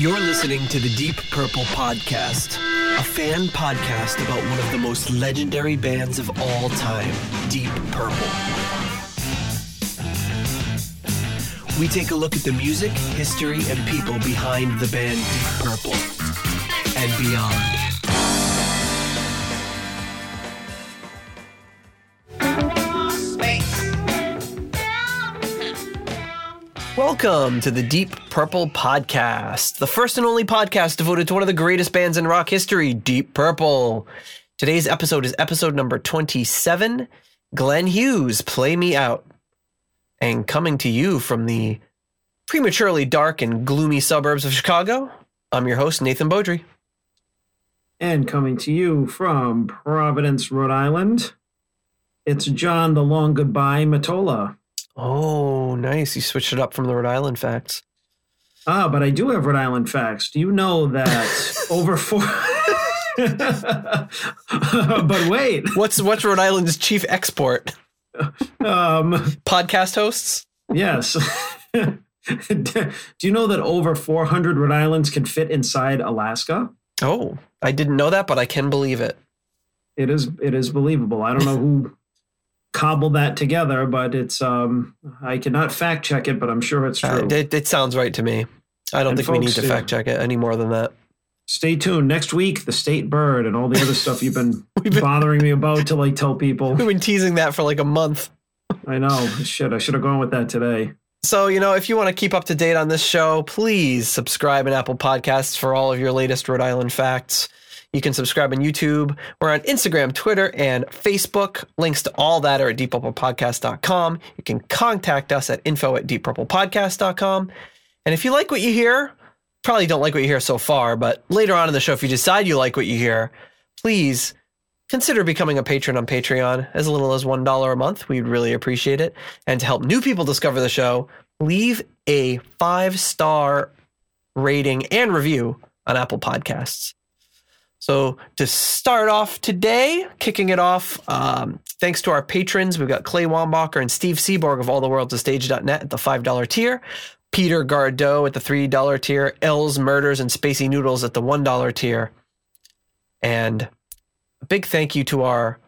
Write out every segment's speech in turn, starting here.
You're listening to the Deep Purple Podcast, a fan podcast about one of the most legendary bands of all time, Deep Purple. We take a look at the music, history, and people behind the band Deep Purple and beyond. Welcome to the Deep Purple Podcast, the first and only podcast devoted to one of the greatest bands in rock history, Deep Purple. Today's episode is episode number 27 Glenn Hughes, Play Me Out. And coming to you from the prematurely dark and gloomy suburbs of Chicago, I'm your host, Nathan Beaudry. And coming to you from Providence, Rhode Island, it's John the Long Goodbye Matola. Oh, nice. You switched it up from the Rhode Island facts. Ah, but I do have Rhode Island facts. Do you know that over four? but wait, What's what's Rhode Island's chief export? um, Podcast hosts? yes. do you know that over 400 Rhode Islands can fit inside Alaska? Oh, I didn't know that, but I can believe it. It is it is believable. I don't know who cobbled that together, but it's um I cannot fact check it, but I'm sure it's true. Uh, it, it sounds right to me. I don't And think we need to fact check it any more than that. Stay tuned. Next week, the state bird and all the other stuff you've been, been- bothering me about till I tell people. We've been teasing that for like a month. I know. Shit, I should have gone with that today. So, you know, if you want to keep up to date on this show, please subscribe in Apple Podcasts for all of your latest Rhode Island facts. You can subscribe on YouTube. We're on Instagram, Twitter, and Facebook. Links to all that are at deeppurplepodcast.com. You can contact us at info at deeppurplepodcast.com. And if you like what you hear, probably don't like what you hear so far, but later on in the show, if you decide you like what you hear, please consider becoming a patron on Patreon as little as $1 a month. We'd really appreciate it. And to help new people discover the show, leave a five star rating and review on Apple Podcasts. So to start off today, kicking it off, um, thanks to our patrons, we've got Clay Wombacher and Steve Seaborg of alltheworldsastage.net at the $5 tier, Peter Gardow at the $3 tier, Ells Murders and Spacey Noodles at the $1 tier. And a big thank you to our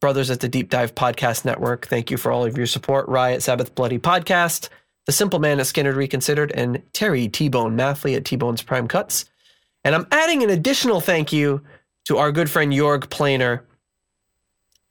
brothers at the Deep Dive Podcast Network. Thank you for all of your support. Ry at Sabbath Bloody Podcast, The Simple Man at Skynyrd Reconsydyrd, and Terry T Bone Mathley at T Bone's Prime Cuts. And I'm adding an additional thank you to our good friend Jorg Planer.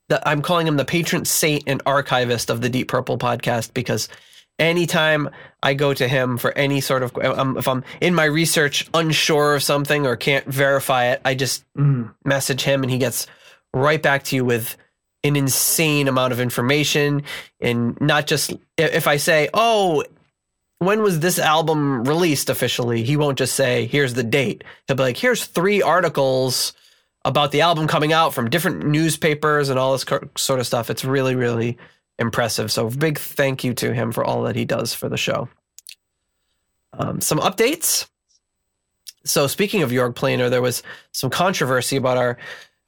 That I'm calling him the patron saint and archivist of the Deep Purple podcast because anytime I go to him for any sort of um, if I'm in my research unsure of something or can't verify it, I just Mm. message him and he gets right back to you with an insane amount of information and not just if I say, "Oh, when was this album released officially?" He won't just say, "Here's the date." He'll be like, "Here's three articles about the album coming out from different newspapers and all this sort of stuff." It's really really impressive. So big thank you to him for all that he does for the show. Um, some updates. So speaking of Jorg Planer, there was some controversy about our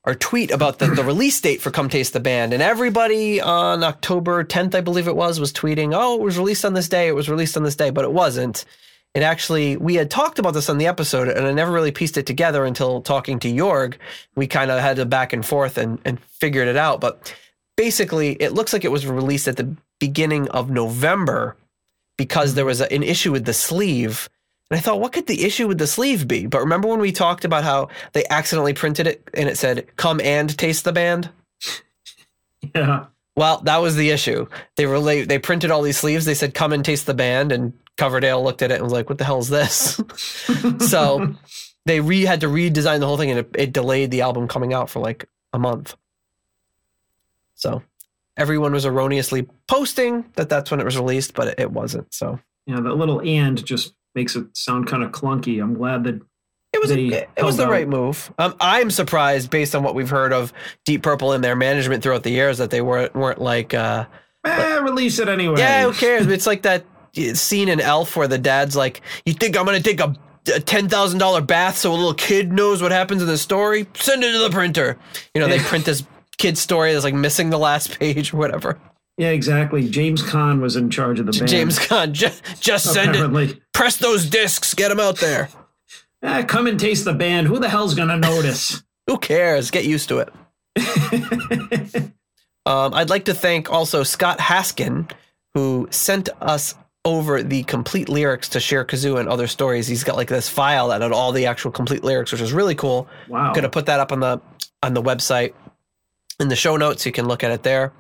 our tweet about the, the release date for Come Taste the Band. And everybody on October 10th, I believe it was, was tweeting, oh, it was released on this day, it was released on this day, but it wasn't. It actually, we had talked about this on the episode, and I never really pieced it together until talking to Jorg. We kind of had a back and forth and, and figured it out. But basically, it looks like it was released at the beginning of November because there mm-hmm. was a, an issue with the sleeve. And I thought, what could the issue with the sleeve be? But remember when we talked about how they accidentally printed it and it said, come and taste the band? Yeah. Well, that was the issue. They were. They printed all these sleeves. They said, come and taste the band. And Coverdale looked at it and was like, what the hell is this? so they re had to redesign the whole thing and it, it delayed the album coming out for like a month. So everyone was erroneously posting that that's when it was released, but it, it wasn't. So Yeah, that little and just makes it sound kind of clunky. I'm glad that It was a, it, was the right move. Um, I'm surprised based on what we've heard of Deep Purple and their management throughout the years that they weren't weren't like uh, eh, release it anyway. yeah who cares? it's like that scene in Elf where the dad's like, "You think I'm gonna take a, a ten thousand dollar bath so a little kid knows what happens in the story? Send it to the printer." You know, they print this kid's story that's like missing the last page or whatever. Yeah, exactly. James Caan was in charge of the band. James Gunn, just just send it. Press those discs. Get them out there. Eh, come and taste the band. Who the hell's gonna notice? Who cares? Get used to it. Um, I'd like to thank also Scott Haskin, who sent us over the complete lyrics to Share Kazoo and other stories. He's got like this file that had all the actual complete lyrics, which is really cool. wow. I'm gonna put that up on the on the website in the show notes. You can look at it there.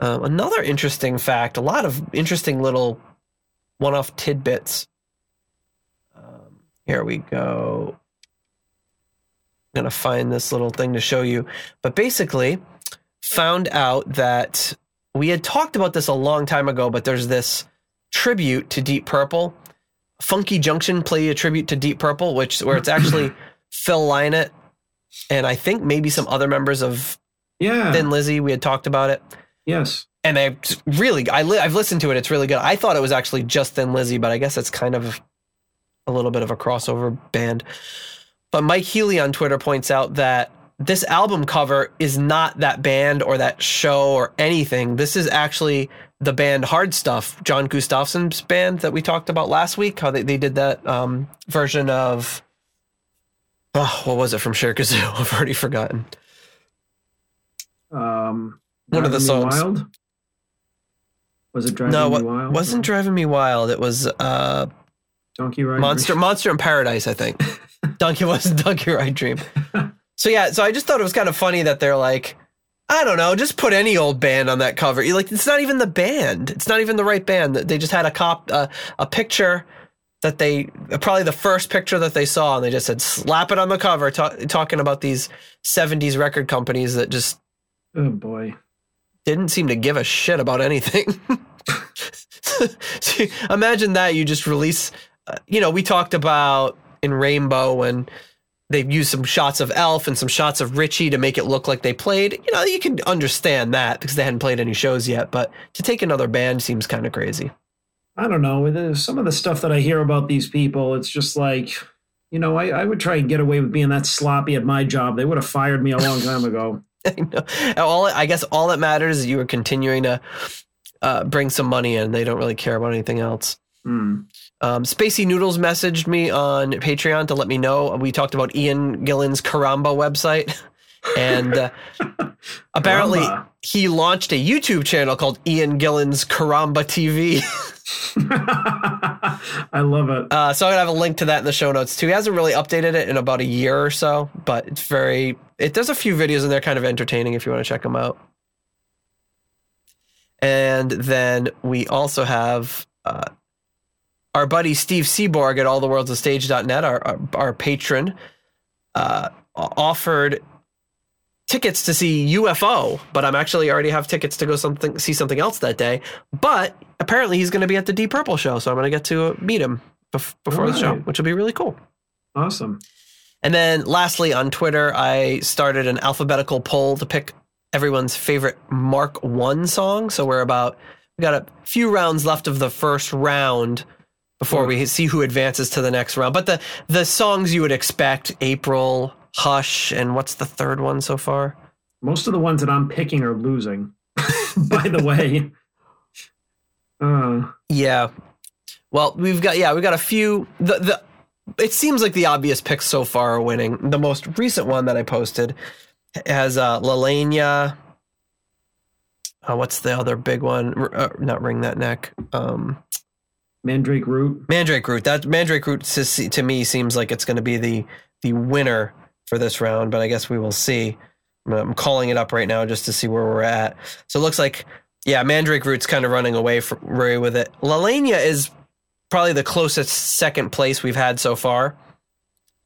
Um, another interesting fact: a lot of interesting little one-off tidbits. Um, here we go. I'm gonna find this little thing to show you, but basically, found out that we had talked about this a long time ago, but there's this tribute to Deep Purple. Funky Junction play a tribute to Deep Purple, which where it's actually Phil Lynott and I think maybe some other members of yeah. Thin Lizzy. We had talked about it, yes. and I really I li- I've listened to it. It's really good. I thought it was actually just Thin Lizzy, but I guess it's kind of a little bit of a crossover band. But Mike Healy on Twitter points out that this album cover is not that band or that show or anything. This is actually the band Hard Stuff, John Gustafson's band that we talked about last week. How they, they did that um, version of oh, what was it from Share Kazoo? I've already forgotten. Um, One of the songs. Wild? Was it Driving no, Me Wild? wasn't driving me wild. It was uh, Donkey Ride? Monster Monster in Paradise, I think. Donkey wasn't Donkey Ride Dream. So yeah, so I just thought it was kind of funny that they're like, I don't know, just put any old band on that cover. Like, it's not even the band. It's not even the right band. They just had a cop uh, a picture that they probably the first picture that they saw, and they just said slap it on the cover, ta- talking about these '70s record companies that just Oh boy. Didn't seem to give a shit about anything. Imagine that you just release, uh, you know, we talked about in Rainbow when they used some shots of Elf and some shots of Richie to make it look like they played. You know, you can understand that because they hadn't played any shows yet, but to take another band seems kind of crazy. I don't know. Some of the stuff that I hear about these people, it's just like, you know, I, I would try and get away with being that sloppy at my job. They would have fired me a long time ago. I know. All I guess all that matters is you are continuing to uh, bring some money in. They don't really care about anything else. Hmm. Um, Spacey Noodles messaged me on Patreon to let me know. We talked about Ian Gillan's Karamba website. And uh, apparently, Karamba. he launched a YouTube channel called Ian Gillan's Karamba TV. I love it. Uh, so I'm to have a link to that in the show notes too. He hasn't really updated it in about a year or so, but it's very, it, there's a few videos in there kind of entertaining if you want to check them out. And then we also have uh, our buddy Steve Seaborg at alltheworldsastage.net, our, our, our patron, uh, offered tickets to see UFO, but I'm actually already have tickets to go something see something else that day. But apparently he's going to be at the Deep Purple show, so I'm going to get to meet him bef- before the show, which will be really cool. Awesome. And then lastly, on Twitter, I started an alphabetical poll to pick everyone's favorite Mark One song. So we're about we got a few rounds left of the first round before hmm. we see who advances to the next round. But the the songs you would expect: April, Hush, and what's the third one so far? Most of the ones that I'm picking are losing. By the way. Uh, Yeah. Well, we've got yeah, we've got a few. The the it seems like the obvious picks so far are winning. The most recent one that I posted has uh Lalena. Uh, what's the other big one? R- uh, not ring that neck. Um, Mandrake Root. Mandrake Root. That Mandrake Root to, to me seems like it's going to be the the winner for this round, but I guess we will see. I'm, calling it up right now just to see where we're at. So it looks like yeah, Mandrake Root's kind of running away from away with it. Lalena is probably the closest second place we've had so far.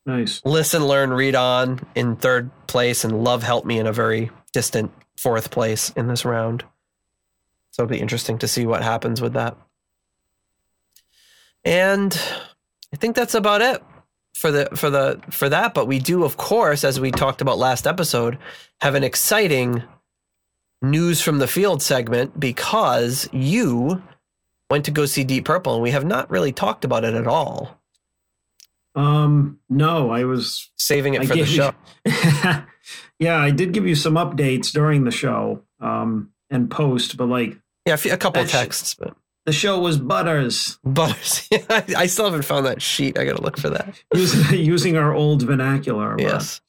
Nice. Listen, learn, read on in third place, and love help me in a very distant fourth place in this round. So it'll be interesting to see what happens with that. And I think that's about it for the for the for that. But we do, of course, as we talked about last episode, have an exciting news from the field segment because you went to go see Deep Purple, and we have not really talked about it at all. Um, no, I was Saving it I for the gave you- show. yeah, I did give you some updates during the show um, and post, but like Yeah, a, few, a couple of That sh- texts, but The show was Butters. Butters. I, I still haven't found that sheet. I gotta look for that. using, using our old vernacular. but, Yes.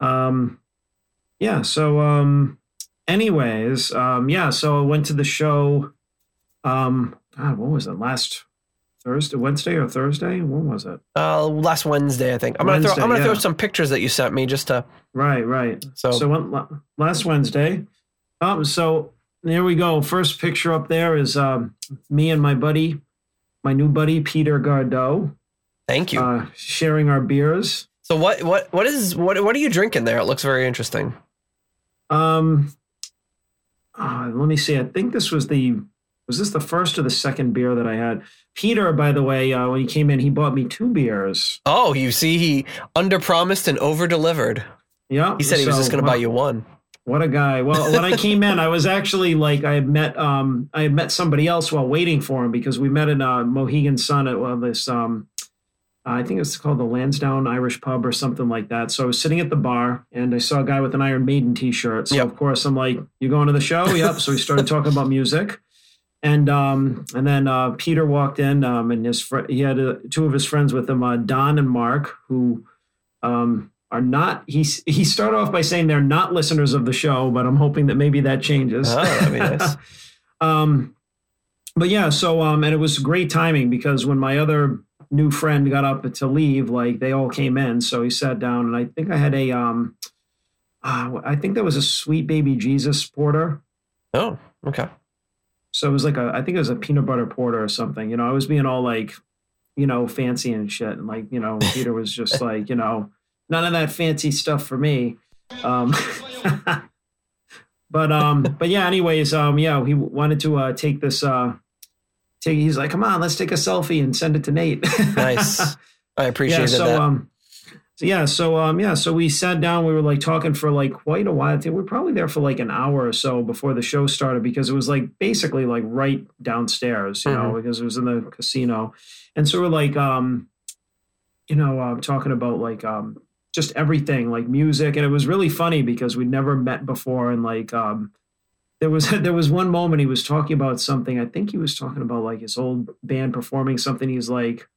Um, yeah. So, um, anyways, um, yeah. So I went to the show. Um, God, what was it? Last Thursday, Wednesday, or Thursday? When was it? Uh, last Wednesday, I think. I'm gonna throw. I'm gonna throw some pictures that you sent me just to. Right, right. So, So went last Wednesday. Um, so there we go. First picture up there is um, me and my buddy, my new buddy Peter Gardow, thank you. uh, sharing our beers. so what? What? What is? What? What are you drinking there? It looks very interesting. Um, uh, let me see. I think this was the was this the first or the second beer that I had. Peter, by the way, uh, when he came in, he bought me two beers. Oh, you see, he under promised and over delivered. Yeah, He said he was so, just gonna wow. buy you one. What a guy! Well, when I came in, I was actually like I had met um I had met somebody else while waiting for him because we met in uh, Mohegan Sun at well, this um I think it's called the Lansdowne Irish Pub or something like that. So I was sitting at the bar and I saw a guy with an Iron Maiden T-shirt. So Yep. of course I'm like, "You going to the show?" yep. So we started talking about music, and um and then uh, Peter walked in um and his fr- he had uh, two of his friends with him, uh, Don and Mark, who um are not he he started off by saying they're not listeners of the show, but I'm hoping that maybe that changes. Oh, that'd be nice. um, but yeah, so um, and it was great timing because when my other new friend got up to leave, like they all came in, so he sat down, and I think I had a um, uh, I think that was a Sweet Baby Jesus porter. Oh, okay. So it was like a, I think it was a peanut butter porter or something. You know, I was being all like, you know, fancy and shit, and like, you know, Peter was just like, you know, none of that fancy stuff for me. Um, but um, but yeah. Anyways, um, yeah, he wanted to uh, take this. Uh, take. He's like, come on, let's take a selfie and send it to Nate. Nice. I appreciate yeah. So that. um, so yeah. So um, yeah. So we sat down. We were like talking for like quite a while. I think we were probably there for like an hour or so before the show started because it was like basically like right downstairs, you know, because it was in the casino, and so we're like um, you know, uh, talking about like um, just everything like music, and it was really funny because we'd never met before, and like um. There was there was one moment he was talking about something. I think he was talking about like his old band performing something. He's like,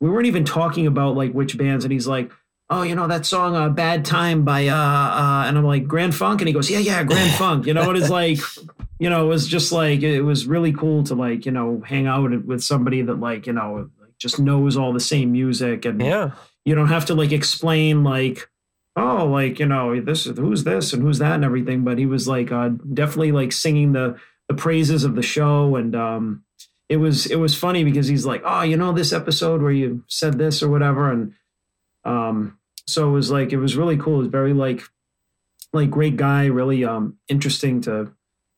we weren't even talking about like which bands and he's like oh you know that song uh, bad time by uh, uh and i'm like grand funk and he goes yeah yeah grand funk you know it is like you know it was just like it was really cool to like you know hang out with somebody that like you know just knows all the same music and yeah. You don't have to like explain like oh like you know this is who's this and who's that and everything but he was like uh definitely like singing the the praises of the show and um it was it was funny because he's like oh you know this episode where you said this or whatever? And um so it was like it was really cool. It was very like like great guy really um interesting to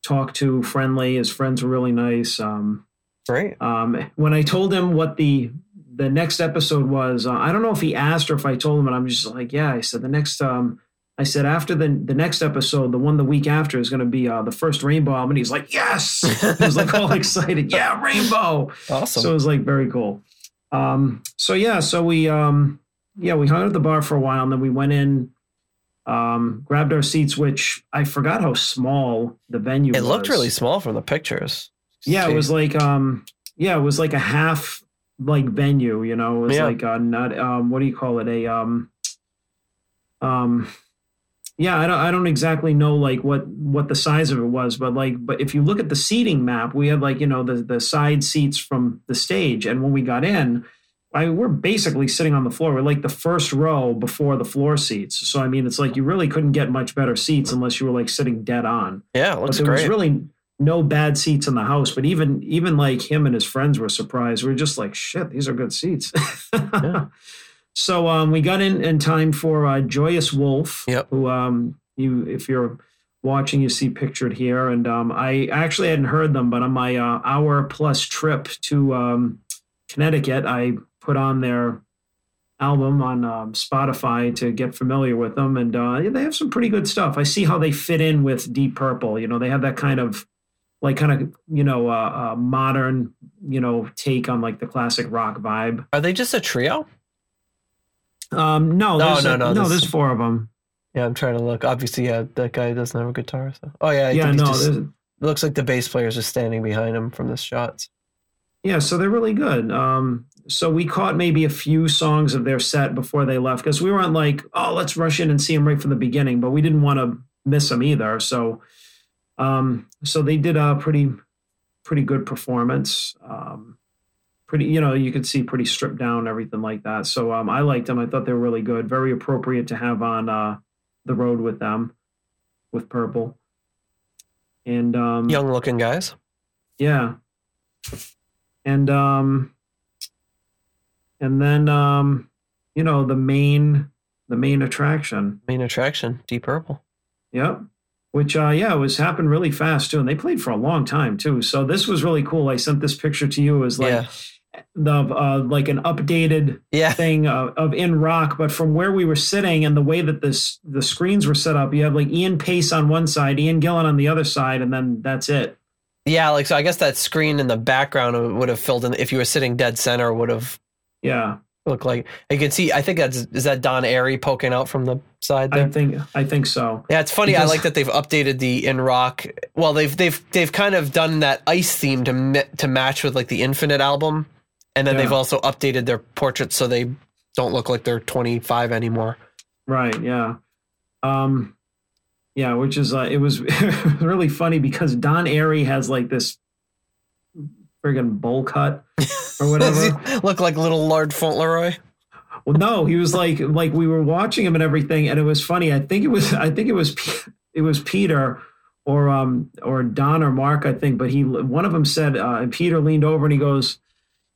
talk to friendly. His friends were really nice um Great. um, when I told him what the the next episode was, uh, I don't know if he asked or if I told him, and I'm just like, yeah. I said the next. Um, I said after the the next episode, the one the week after is going to be uh, the first Rainbow album, and he's like, yes. he was like all excited, yeah, Rainbow. Awesome. So it was like very cool. Um, so yeah, so we um, yeah we hung out at the bar for a while, and then we went in. Um, grabbed our seats, which I forgot how small the venue it was. looked really small from the pictures. Yeah, it was like um yeah, it was like a half like venue, you know. It was Yeah. like uh not um what do you call it? A um um yeah, I don't I don't exactly know like what what the size of it was, but like but if you look at the seating map, we had like, you know, the the side seats from the stage and when we got in, I we're basically sitting on the floor. We're like the first row before the floor seats. So I mean, it's like you really couldn't get much better seats unless you were like sitting dead on Yeah, it but looks there great. was really no bad seats in the house. But even even like him and his friends were surprised. We are just like, shit, these are good seats. Yeah. So um, we got in in time for uh, Joyous Wolf, Yep. who um, you if you're watching, you see pictured here. And um, I actually hadn't heard them, but on my uh, hour plus trip to um, Connecticut, I put on their album on um, Spotify to get familiar with them, and uh, they have some pretty good stuff. I see how they fit in with Deep Purple. You know, they have that kind of like kind of you know uh, uh, modern you know take on like the classic rock vibe. Are they just a trio? Um, no, No, no, a- no, there's four of them. Yeah, I'm trying to look. Obviously, yeah, that guy doesn't have a guitar. So. Oh yeah, I Yeah, no, just- it looks like the bass player is just standing behind him from this shot. yeah, so they're really good. Um, so we caught maybe a few songs of their set before they left because we weren't like, oh, let's rush in and see them right from the beginning, but we didn't want to miss them either. So, um, so they did a pretty, pretty good performance. Um, pretty, you know, you could see pretty stripped down, everything like that. So um, I liked them. I thought they were really good, very appropriate to have on uh, the road with them, with Purple. And um, Young looking guys. yeah. And um and then um you know the main the main attraction. Main attraction, Deep Purple. Yep. Which uh yeah, it was happened really fast too. And they played for a long time too. So this was really cool. I sent this picture to you as like yeah. the uh like an updated Yeah. thing of, of in rock, but from where we were sitting and the way that this the screens were set up, you have like Ian Paice on one side, Ian Gillan on the other side, and then that's it. Yeah, like so I guess that screen in the background would have filled in if you were sitting dead center would have Yeah. Looked like you can see I think that's is that Don Airey poking out from the side there. I think I think so. Yeah, it's funny. I like that they've updated the in rock. Well, they've they've they've kind of done that ice theme to to match with like the Infinite album, and then Yeah. they've also updated their portraits so they don't look like they're 25 anymore. Right. Yeah. Um, yeah, which is uh, it was really funny because Don Airey has like this friggin' bowl cut or Does whatever. he look like little Lord Fauntleroy? well, no, he was like like we were watching him and everything, and it was funny. I think it was I think it was it was Peter or um or Don or Mark I think, but he one of them said uh, and Peter leaned over and he goes,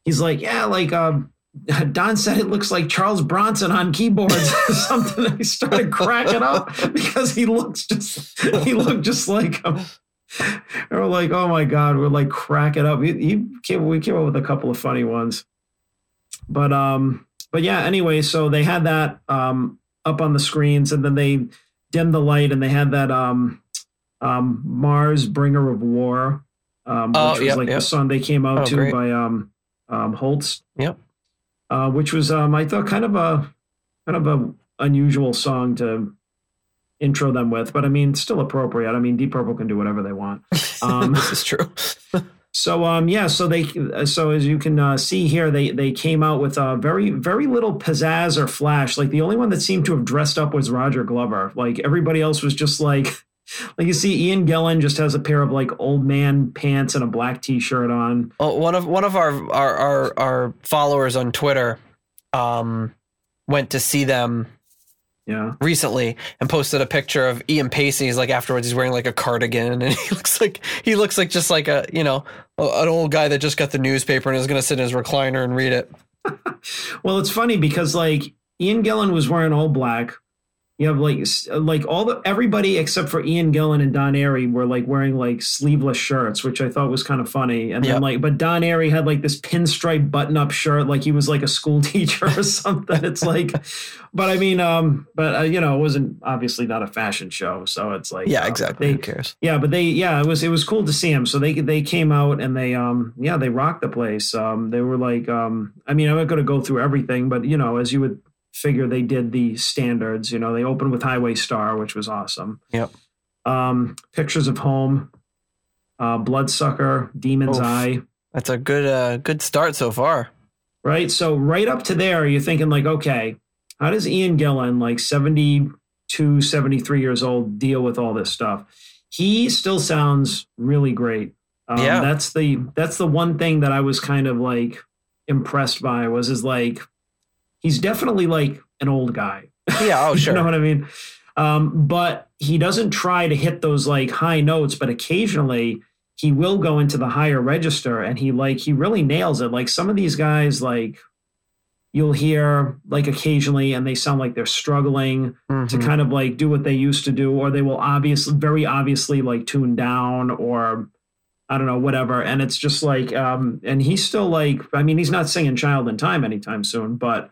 he's like yeah like um. Don said it looks like Charles Bronson on keyboards or something. And he started cracking up because he looks just he looked just like him. And we're like, oh my god, we're like cracking up. He came, we came up with a couple of funny ones, but um, but yeah. Anyway, so they had that um up on the screens, and then they dimmed the light, and they had that um um Mars Bringer of War, um, which Oh, was yep, like yep. the song they came out Oh, to great. by um um Holst Yep. uh, which was um, I thought kind of a kind of a unusual song to intro them with, but I mean still appropriate. I mean Deep Purple can do whatever they want. Um, this is true. So um yeah, so they so as you can uh, see here, they they came out with a very very little pizzazz or flash. Like the only one that seemed to have dressed up was Roger Glover. Like everybody else was just like. Like you see, Ian Gillan just has a pair of like old man pants and a black T-shirt on. Well, one of one of our our our, our followers on Twitter um, went to see them Yeah, recently and posted a picture of Ian Pacey. He's like afterwards, he's wearing like a cardigan, and he looks like he looks like just like a you know an old guy that just got the newspaper and is going to sit in his recliner and read it. Well, it's funny because like Ian Gillan was wearing all black. You have like like all the everybody except for Ian Gillan and Don Airey were like wearing like sleeveless shirts, which I thought was kind of funny. And Yeah. then like, but Don Airey had like this pinstripe button-up shirt, like he was like a school teacher or something. It's like, but I mean, um, but uh, you know, it wasn't obviously not a fashion show, so it's like, Yeah, uh, exactly. They, Who cares? yeah, but they yeah, it was it was cool to see them. So they they came out and they um yeah, they rocked the place. Um they were like um I mean, I'm not going to go through everything, but you know, as you would figure they did the standards, you know, they opened with Highway Star, which was awesome. Yep. Um Pictures of Home, uh Bloodsucker, Demon's Oof. Eye, That's a good uh, good start so far. right? So right up to there, you're thinking like, okay, how does Ian Gillan, like 72, 73 years old, deal with all this stuff? He still sounds really great. Um, Yeah. that's the that's the one thing that I was kind of like impressed by was his like he's definitely like an old guy. Yeah. Oh, sure. you know what I mean? Um, but he doesn't try to hit those like high notes, but occasionally he will go into the higher register and he like he really nails it. Like some of these guys, like you'll hear like occasionally and they sound like they're struggling to Mhm. kind of like do what they used to do, or they will obviously very obviously like tune down or I don't know, whatever. And it's just like um and he's still like I mean, he's not singing Child in Time anytime soon, but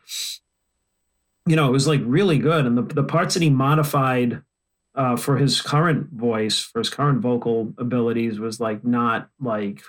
you know, it was like really good. And the the parts that he modified uh, for his current voice, for his current vocal abilities, was like not like.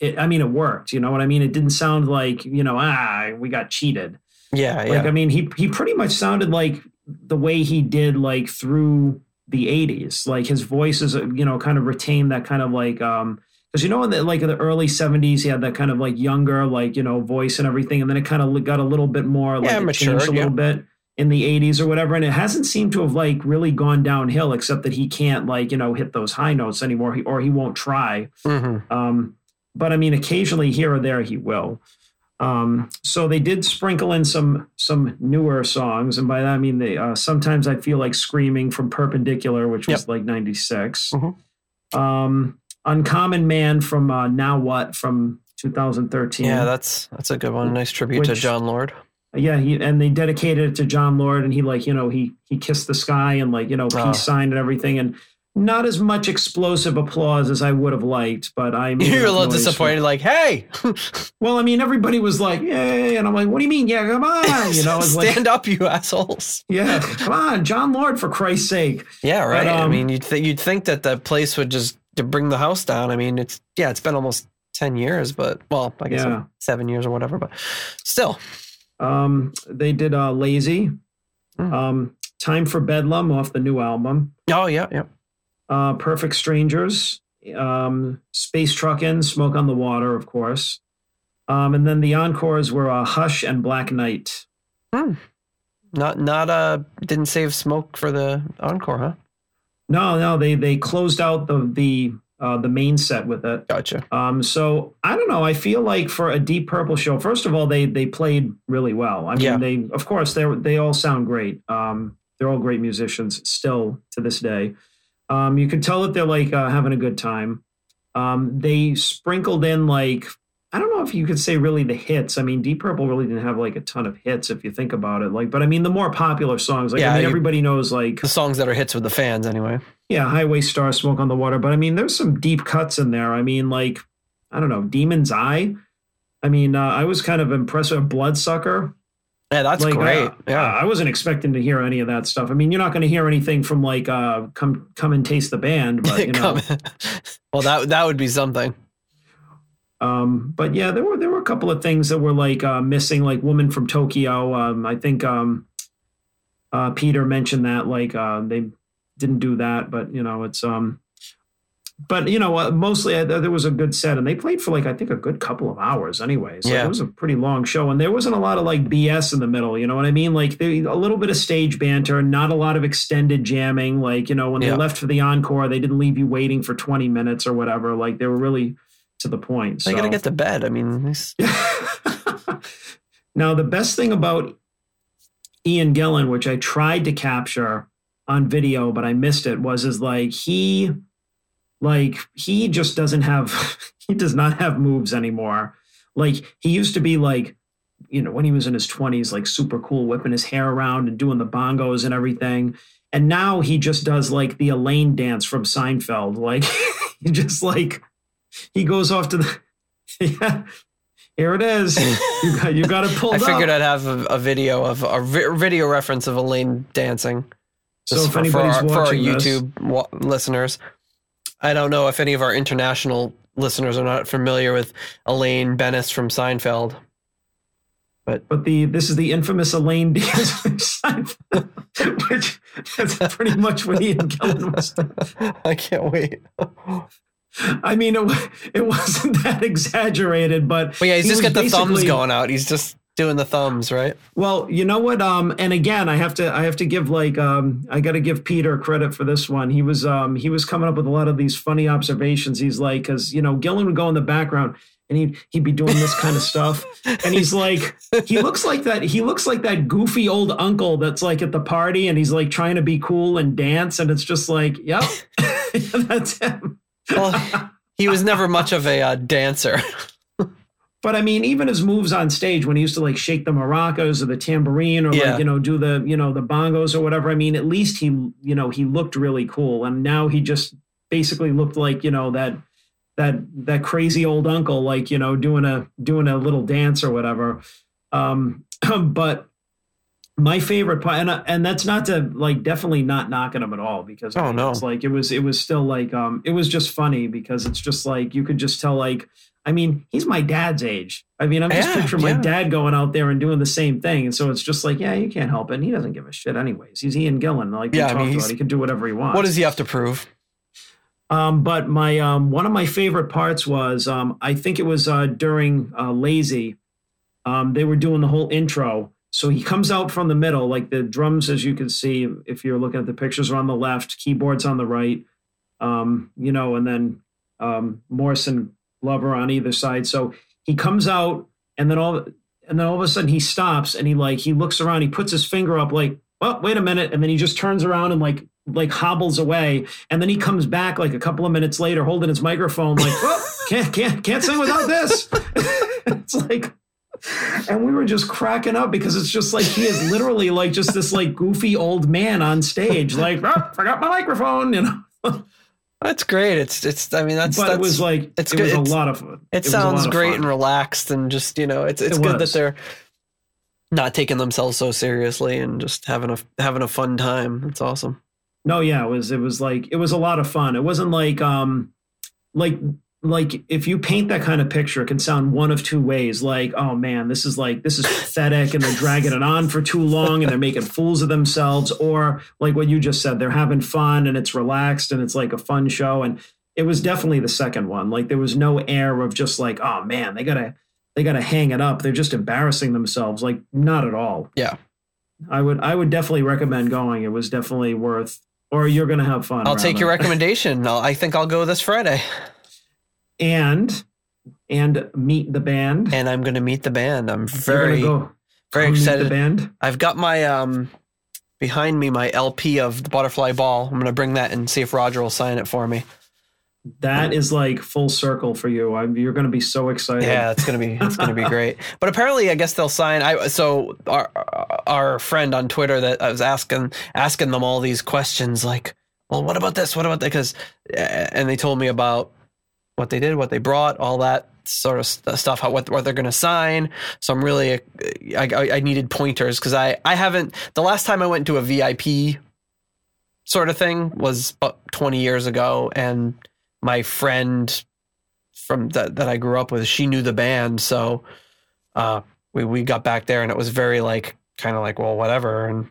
It, I mean, it worked. You know what I mean? It didn't sound like you know, ah, we got cheated. Yeah. Like, Yeah. I mean, he he pretty much sounded like the way he did like through the '80s. Like his voice is, you know, kind of retained that kind of like um because you know in the like in the early 70s he had that kind of like younger like you know voice and everything and then it kind of got a little bit more like Yeah, it matured, changed a yeah. little bit in the 80s or whatever and it hasn't seemed to have like really gone downhill except that he can't like you know hit those high notes anymore he, or he won't try hmm um, but I mean, occasionally here or there he will. Um, so they did sprinkle in some some newer songs, and by that I mean they uh, sometimes I feel like screaming from Perpendicular, which was like '96. Mhm. Um, Uncommon Man from uh, Now What from 2013. Yeah, that's that's a good one. Nice tribute to Jon Lord. yeah, he, and they dedicated it to Jon Lord, and he like you know he he kissed the sky and like you know peace Oh. sign and everything, and not as much explosive applause as I would have liked, but I made You're a little disappointed, like, hey, Well, I mean, everybody was like, "Yay!" and I'm like, "What do you mean? Yeah, come on!" You know, it's like, stand up, you assholes. "Yeah, come on, Jon Lord, for Christ's sake!" Yeah, right. I um, mean, you'd th- you'd think that the place would just to bring the house down. I mean, it's yeah, it's been almost ten years, but well, I guess Yeah. seven years or whatever. But still, Um, they did uh, "Lazy," Hmm. um, "Time for Bedlam" off the new album, oh yeah, yeah. Uh, "Perfect Strangers," um, "Space Truckin'," "Smoke on the Water," of course, um, and then the encores were uh, "Hush" and "Black Night." Not not uh didn't save smoke for the encore, huh? No, no, they they closed out the the uh, the main set with it. Gotcha. Um, so I don't know. I feel like for a Deep Purple show, first of all, they they played really well. I mean, Yeah. they of course they they all sound great. Um, they're all great musicians still to this day. Um, you can tell that they're like uh, having a good time. Um, they sprinkled in like I don't know if you could say really the hits. I mean, Deep Purple really didn't have like a ton of hits if you think about it. Like, but I mean, the more popular songs, like Yeah, I mean, you- everybody knows like The songs that are hits with the fans, anyway. yeah, Highway Star, Smoke on the Water. But I mean, there's some deep cuts in there. I mean, like, I don't know, Demon's Eye. I mean, uh, I was kind of impressed with Bloodsucker. Yeah, that's like, great. uh, yeah. I wasn't expecting to hear any of that stuff. I mean, you're not going to hear anything from like uh, come come and taste the band, but you know. Well, that that would be something. um, but yeah, there were there were a couple of things that were like uh, missing, like Woman from Tokyo. Um, I think um, uh, Peter mentioned that like uh, they didn't do that, but you know it's um, but you know uh, mostly uh, there was a good set, and they played for like I think a good couple of hours anyway. So Yeah. it was a pretty long show, and there wasn't a lot of like BS in the middle. You know what I mean? Like there, a little bit of stage banter, not a lot of extended jamming. Like you know when Yeah. they left for the encore, they didn't leave you waiting for twenty minutes or whatever. Like they were really to the point. I So. gotta get to bed. I mean, now, the best thing about Ian Gillan, which I tried to capture on video, but I missed it, was is like he, like he just doesn't have, he does not have moves anymore. Like he used to be like, you know, when he was in his twenties, like super cool, whipping his hair around and doing the bongos and everything. And now he just does like the Elaine dance from Seinfeld. Like he just like he goes off to the yeah. Here it is. You got you got it pulled I figured up. I'd have a, a video of a vi- video reference of Elaine dancing. So if for, for anybody's our, for our watching this- YouTube wa- listeners, I don't know if any of our international listeners are not familiar with Elaine Benes from Seinfeld. But but the this is the infamous Elaine Diaz from Seinfeld, which that's pretty much what Ian Gillan was. doing. I can't wait. I mean, it, it wasn't that exaggerated, but But yeah, he's he just got the thumbs going out. He's just doing the thumbs, right? Well, you know what? Um, and again, I have to I have to give like um, I got to give Peter credit for this one. He was um, he was coming up with a lot of these funny observations. He's like, because you know, Gillan would go in the background and he'd he'd be doing this kind of stuff, and he's like, he looks like that. He looks like that goofy old uncle that's like at the party, and he's like trying to be cool and dance, and it's just like, yep, that's him. Well, he was never much of a uh, dancer. But I mean, even his moves on stage when he used to like shake the maracas or the tambourine or Yeah. like, you know, do the, you know, the bongos or whatever. I mean, at least he, you know, he looked really cool. And now he just basically looked like, you know, that that that crazy old uncle, like, you know, doing a doing a little dance or whatever. Um, but my favorite part, and and that's not to like definitely not knocking him at all because Oh, no. it's like it was it was still like um it was just funny because it's just like you could just tell like I mean he's my dad's age. I mean I'm just Yeah, picturing my yeah. dad going out there and doing the same thing, and so it's just like yeah you can't help it. And he doesn't give a shit anyways. He's Ian Gillan, like Yeah, I mean, about. He can do whatever he wants. What does he have to prove? Um, but my um, one of my favorite parts was um, I think it was uh, during uh, Lazy. Um, they were doing the whole intro. So he comes out from the middle, like the drums, as you can see, if you're looking at the pictures, are on the left, keyboards on the right, um, you know, and then um, Morse and Glover on either side. So he comes out, and then all, and then all of a sudden he stops, and he like he looks around, he puts his finger up, like, oh, wait a minute, and then he just turns around and like like hobbles away, and then he comes back like a couple of minutes later, holding his microphone, like, oh, can't can't can't sing without this. it's like and we were just cracking up because it's just like he is literally like just this like goofy old man on stage, like oh, forgot my microphone, you know. That's great. It's it's. I mean, that's. But that's, it was like it's it good. was a lot of fun. It, sounds of great fun. and relaxed, and just you know, it's it's It good that they're not taking themselves so seriously and just having a having a fun time. It's awesome. No, yeah, it was it was like it was a lot of fun. It wasn't like um like like if you paint that kind of picture, it can sound one of two ways. Like, oh man, this is like this is pathetic and they're dragging it on for too long and they're making fools of themselves, or like what you just said, they're having fun and it's relaxed and it's like a fun show. And it was definitely the second one. Like there was no air of just like, oh man, they gotta they gotta hang it up. They're just embarrassing themselves. Like, not at all. Yeah. I would I would definitely recommend going. It was definitely worth or you're gonna have fun. I'll take your recommendation. I'll, I think I'll go this Friday, and and meet the band. and I'm going to meet the band. I'm very go very excited. The band. I've got my um behind me my LP of the Butterfly Ball. I'm going to bring that and see if Roger will sign it for me. That is like full circle for you. I'm, you're gonna be so excited. Yeah, it's gonna be it's gonna be great. But apparently, I guess they'll sign. I so our our friend on Twitter that I was asking asking them all these questions like, well, what about this? What about that? Because and they told me about what they did, what they brought, all that sort of st- stuff, how what what they're gonna sign. So I'm really I I, I needed pointers because I I haven't the last time I went to a VIP sort of thing was about 20 years ago and my friend from that that I grew up with, she knew the band, so uh, we we got back there, and it was very like kind of like well, whatever, and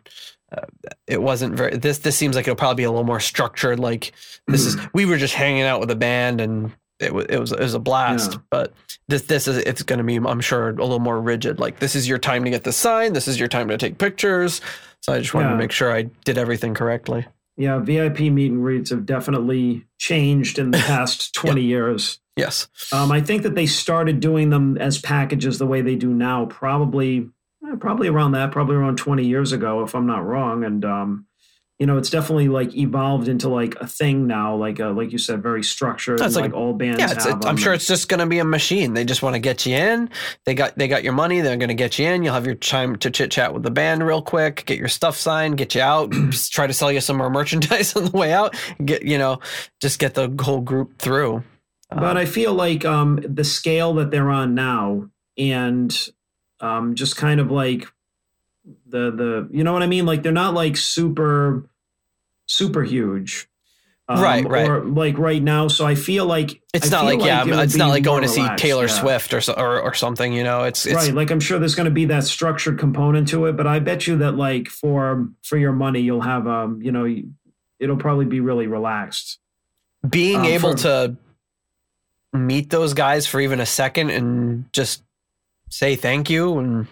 uh, it wasn't very. This this seems like it'll probably be a little more structured. Like this is we were just hanging out with a band, and it was it was it was a blast. Yeah. But this this is it's going to be I'm sure a little more rigid. Like this is your time to get the sign. This is your time to take pictures. So I just wanted to make sure I did everything correctly. Yeah, VIP meet and greets have definitely changed in the past 20 years. Yes. Um, I think that they started doing them as packages the way they do now, probably eh, probably around that, probably around 20 years ago, if I'm not wrong. And um, you know, it's definitely like evolved into like a thing now, like a, like you said, very structured. That's like, like- all bands. Yeah, it's, it, I'm sure it's just going to be a machine. They just want to get you in. They got they got your money. They're going to get you in. You'll have your time to chit chat with the band real quick. Get your stuff signed. Get you out. just try to sell you some more merchandise on the way out. Get you know, just get the whole group through. But I feel like um, the scale that they're on now, and um, just kind of like the the you know what I mean. Like they're not like super super huge, um, Right, right. Or like right now. So I feel like It's I not feel like, yeah, it it's not like going to see Taylor yeah. Swift or, or or something. You know, it's it's right. Like I'm sure there's going to be that structured component to it, but I bet you that like for for your money, you'll have um you know it'll probably be really relaxed. being um, able for- to meet those guys for even a second and just say thank you and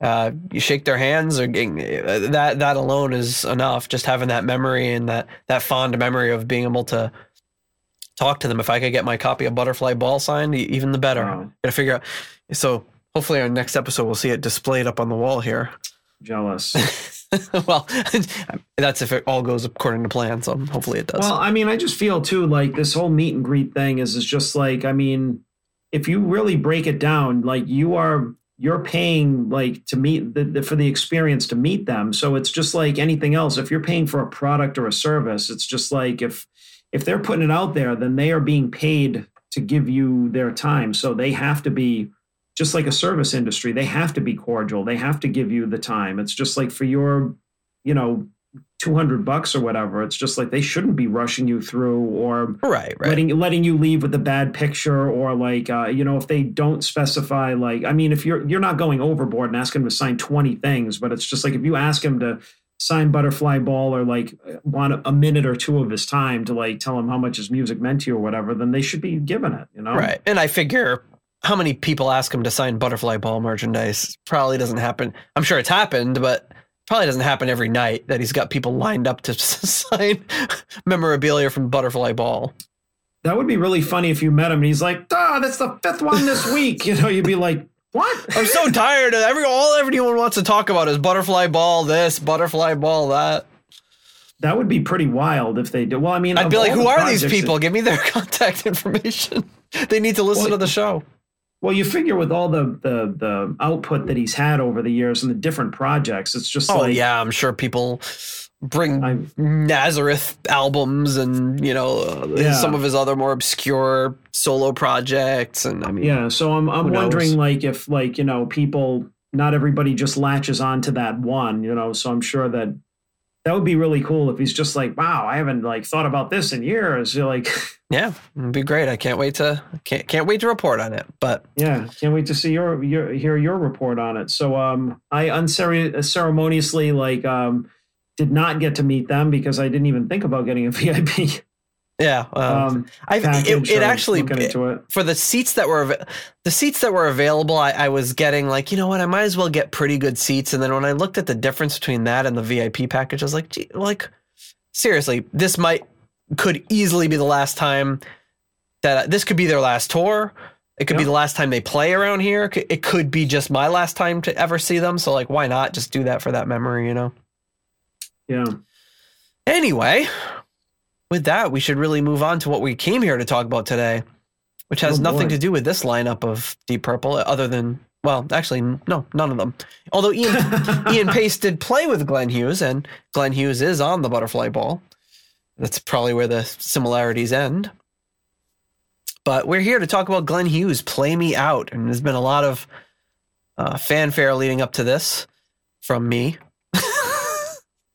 uh, you shake their hands or uh, that that alone is enough just having that memory and that that fond memory of being able to talk to them if i could get my copy of butterfly ball signed even the better Wow. gotta figure out so hopefully our next episode we'll see it displayed up on the wall here Jealous. well that's if it all goes according to plan so hopefully it does Well, I mean, I just feel too like this whole meet and greet thing is is just like I mean, if you really break it down, like you are you're paying like to meet the, the, for the experience to meet them. So it's just like anything else. If you're paying for a product or a service, it's just like if if they're putting it out there, then they are being paid to give you their time. So they have to be just like a service industry. They have to be cordial. They have to give you the time. It's just like for your, you know, 200 bucks or whatever. It's just like they shouldn't be rushing you through or right right letting letting you leave with a bad picture or like uh, you know if they don't specify like I mean if you're you're not going overboard and asking them to sign 20 things, but it's just like if you ask them to sign Butterfly Ball or like want a minute or two of his time to like tell him how much his music meant to you or whatever, then they should be given it, you know? Right. And I figure how many people ask him to sign Butterfly Ball merchandise? Probably doesn't happen. I'm sure it's happened, but probably doesn't happen every night that he's got people lined up to sign memorabilia from Butterfly Ball. That would be really funny if you met him and he's like, "Ah, that's the fifth one this week." You know, you'd be like, "What?" I'm so tired of every all everyone wants to talk about is Butterfly Ball this, Butterfly Ball that. That would be pretty wild if they did. Well, I mean, I'd be like, "Who the are these people? that- Give me their contact information. they need to listen Well, to the show." Well, you figure with all the, the the output that he's had over the years and the different projects, it's just Oh like, yeah, I'm sure people bring I'm- Nazareth albums and you know uh, Yeah. some of his other more obscure solo projects and I mean Yeah, so I'm I'm Who knows? wondering like if like you know people not everybody just latches on to that one, you know. So I'm sure that that would be really cool if he's just like, wow, I haven't like thought about this in years. You're like, yeah, it'd be great. I can't wait to can't can't wait to report on it. But yeah, can't wait to see your your hear your report on it. So um, I uncere- unceremoniously like um did not get to meet them because I didn't even think about getting a VIP yeah, um, um, I it, it actually it. for the seats that were the seats that were available, I, I was getting like, you know what, I might as well get pretty good seats. And then when I looked at the difference between that and the VIP package, I was like, gee, like seriously, this might could easily be the last time that this could be their last tour. It could be the last time they play around here. It could be just my last time to ever see them. So like, why not just do that for that memory? You know. Yeah. Anyway, with that, we should really move on to what we came here to talk about today, which has Oh, nothing to do with this lineup of Deep Purple, other than, well, actually, no, none of them. Although Ian, Ian Paice did play with Glenn Hughes, and Glenn Hughes is on the butterfly ball. That's probably where the similarities end. But we're here to talk about Glenn Hughes, Play Me Out. And there's been a lot of uh, fanfare leading up to this from me.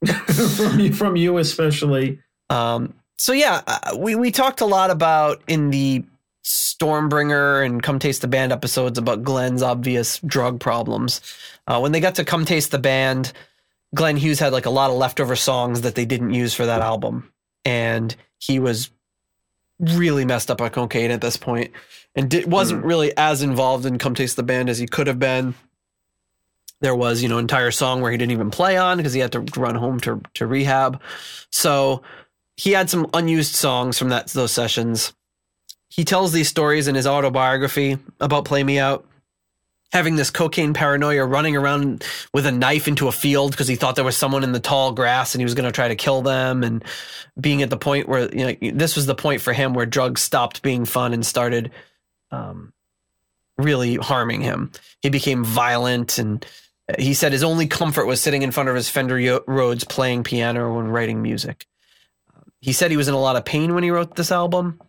from you, from you especially. Um, so yeah, uh, we we talked a lot about in the Stormbringer and Come Taste the Band episodes about Glenn's obvious drug problems. Uh, when they got to Come Taste the Band, Glenn Hughes had like a lot of leftover songs that they didn't use for that album, and he was really messed up on cocaine at this point, and di- wasn't really as involved in Come Taste the Band as he could have been. There was, you know, entire song where he didn't even play on because he had to run home to to rehab. So he had some unused songs from that those sessions. He tells these stories in his autobiography about Play Me Out, having this cocaine paranoia, running around with a knife into a field because he thought there was someone in the tall grass and he was going to try to kill them, and being at the point where you know this was the point for him where drugs stopped being fun and started um, really harming him. He became violent and. He said his only comfort was sitting in front of his Fender Rhodes playing piano when writing music. He said he was in a lot of pain when he wrote this album,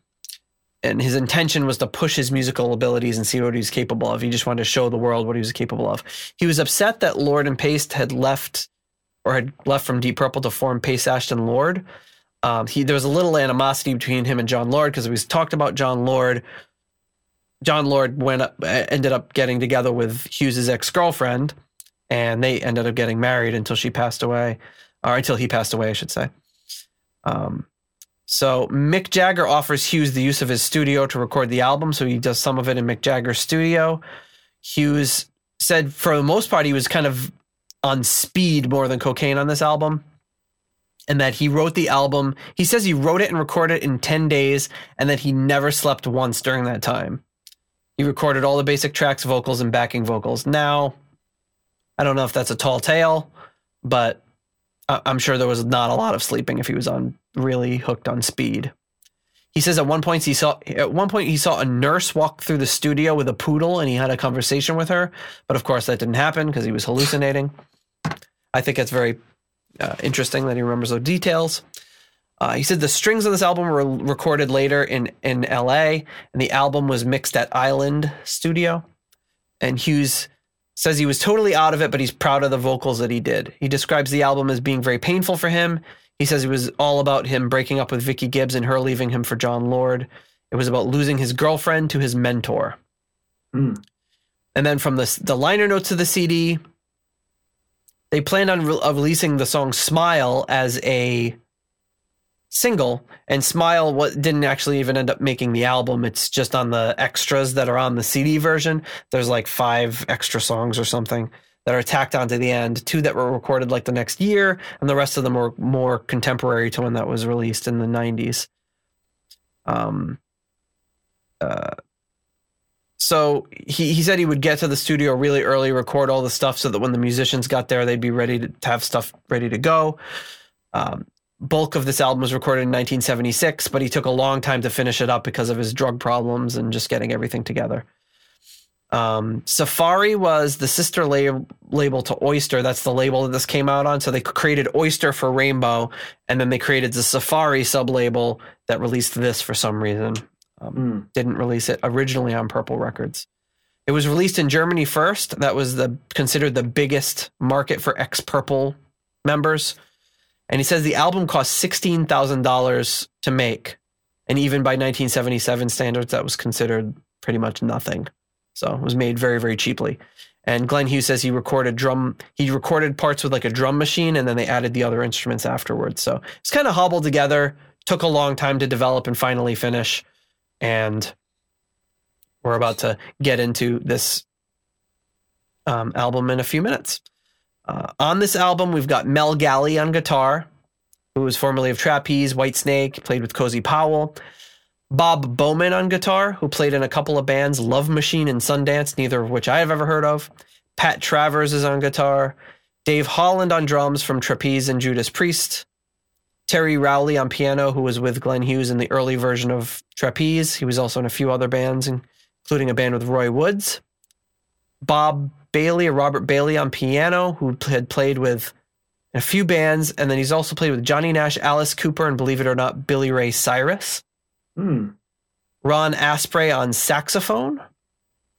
and his intention was to push his musical abilities and see what he was capable of. He just wanted to show the world what he was capable of. He was upset that Lord and Paice had left or had left from Deep Purple to form Paice Ashton Lord. Um, he there was a little animosity between him and Jon Lord because we talked about Jon Lord. Jon Lord went up, ended up getting together with Hughes's ex girlfriend, and they ended up getting married until she passed away, or until he passed away, I should say. Um, so Mick Jagger offers Hughes the use of his studio to record the album, so he does some of it in Mick Jagger's studio. Hughes said for the most part he was kind of on speed more than cocaine on this album. And that he wrote the album. He says he wrote it and recorded it in 10 days, and that he never slept once during that time. He recorded all the basic tracks, vocals, and backing vocals. Now, I don't know if that's a tall tale, but I'm sure there was not a lot of sleeping if he was on really hooked on speed. He says at one point he saw at one point he saw a nurse walk through the studio with a poodle and he had a conversation with her, but of course that didn't happen because he was hallucinating. I think it's very uh, interesting that he remembers those details. Uh, he said the strings on this album were recorded later in in L.A. and the album was mixed at Island Studio. And Hughes says he was totally out of it, but he's proud of the vocals that he did. He describes the album as being very painful for him. He says it was all about him breaking up with Vicky Gibbs and her leaving him for Jon Lord. It was about losing his girlfriend to his mentor. Hmm. And then from the the liner notes of the CD, they planned on re- releasing the song "Smile" as a single, and "Smile" what didn't actually even end up making the album. It's just on the extras that are on the CD version. There's like five extra songs or something that are tacked onto the end. Two that were recorded like the next year, and the rest of them were more contemporary to when that was released in the '90s. Um. Uh, so he, he said he would get to the studio really early, record all the stuff so that when the musicians got there, they'd be ready to, have stuff ready to go. Um, bulk of this album was recorded in 1976, but he took a long time to finish it up because of his drug problems and just getting everything together. Um, Safari was the sister lab- label to Oyster. That's the label that this came out on. So they created Oyster for Rainbow, and then they created the Safari sub label that released this for some reason. Um, Mm. Didn't release it originally on Purple Records. It was released in Germany first. That was the considered the biggest market for ex Purple members. And he says the album cost sixteen thousand dollars to make, and even by 1977 standards, that was considered pretty much nothing. So it was made very very cheaply. And Glenn Hughes says he recorded drum. He recorded parts with like a drum machine, and then they added the other instruments afterwards. So it's kind of hobbled together. Took a long time to develop and finally finish. And we're about to get into this um, album in a few minutes. Uh, on this album, we've got Mel Galley on guitar, who was formerly of Trapeze, Whitesnake, played with Cozy Powell. Bob Bowman on guitar, who played in a couple of bands, Love Machine and Sundance, neither of which I have ever heard of. Pat Travers is on guitar. Dave Holland on drums from Trapeze and Judas Priest. Terry Rowley on piano, who was with Glenn Hughes in the early version of Trapeze. He was also in a few other bands, including a band with Roy Woods. Bob Bailey or Robert Bailey on piano, who had played with a few bands, and then he's also played with Johnny Nash, Alice Cooper, and believe it or not, Billy Ray Cyrus. Hmm. Ron Asprey on saxophone.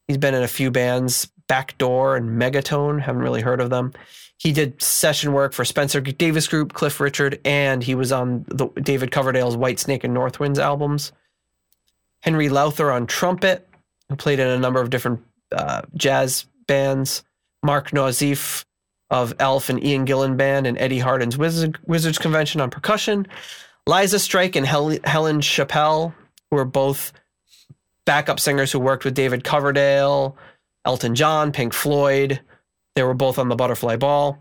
He's been in a few bands, Backdoor and Megatone. Haven't really heard of them. He did session work for Spencer Davis Group, Cliff Richard, and he was on the David Coverdale's Whitesnake and Northwinds albums. Henry Lowther on trumpet, who played in a number of different uh, jazz bands. Mark Nauseef of Elf and Ian Gillan Band and Eddie Hardin's Wizard, Wizards Convention on percussion. Liza Strike and Hel- Helen Chappelle, who are both backup singers who worked with David Coverdale, Elton John, Pink Floyd. They were both on the Butterfly Ball.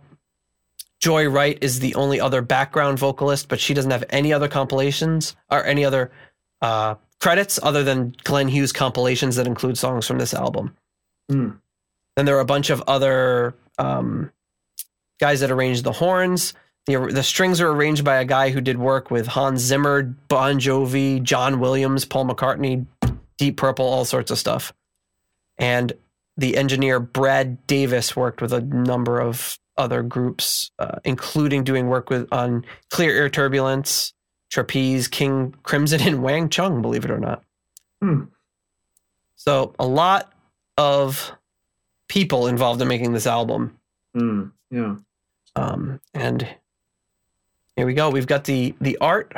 Joy Wright is the only other background vocalist, but she doesn't have any other compilations or any other uh, credits other than Glenn Hughes compilations that include songs from this album. Hmm. Then there are a bunch of other um, guys that arranged the horns. The, the strings are arranged by a guy who did work with Hans Zimmer, Bon Jovi, John Williams, Paul McCartney, Deep Purple, all sorts of stuff. And the engineer Brad Davis worked with a number of other groups, uh, including doing work with on Clear Air Turbulence, Trapeze, King Crimson, and Wang Chung, believe it or not. Hmm. So a lot of people involved in making this album. Hmm. Yeah. Um, and here we go. We've got the the art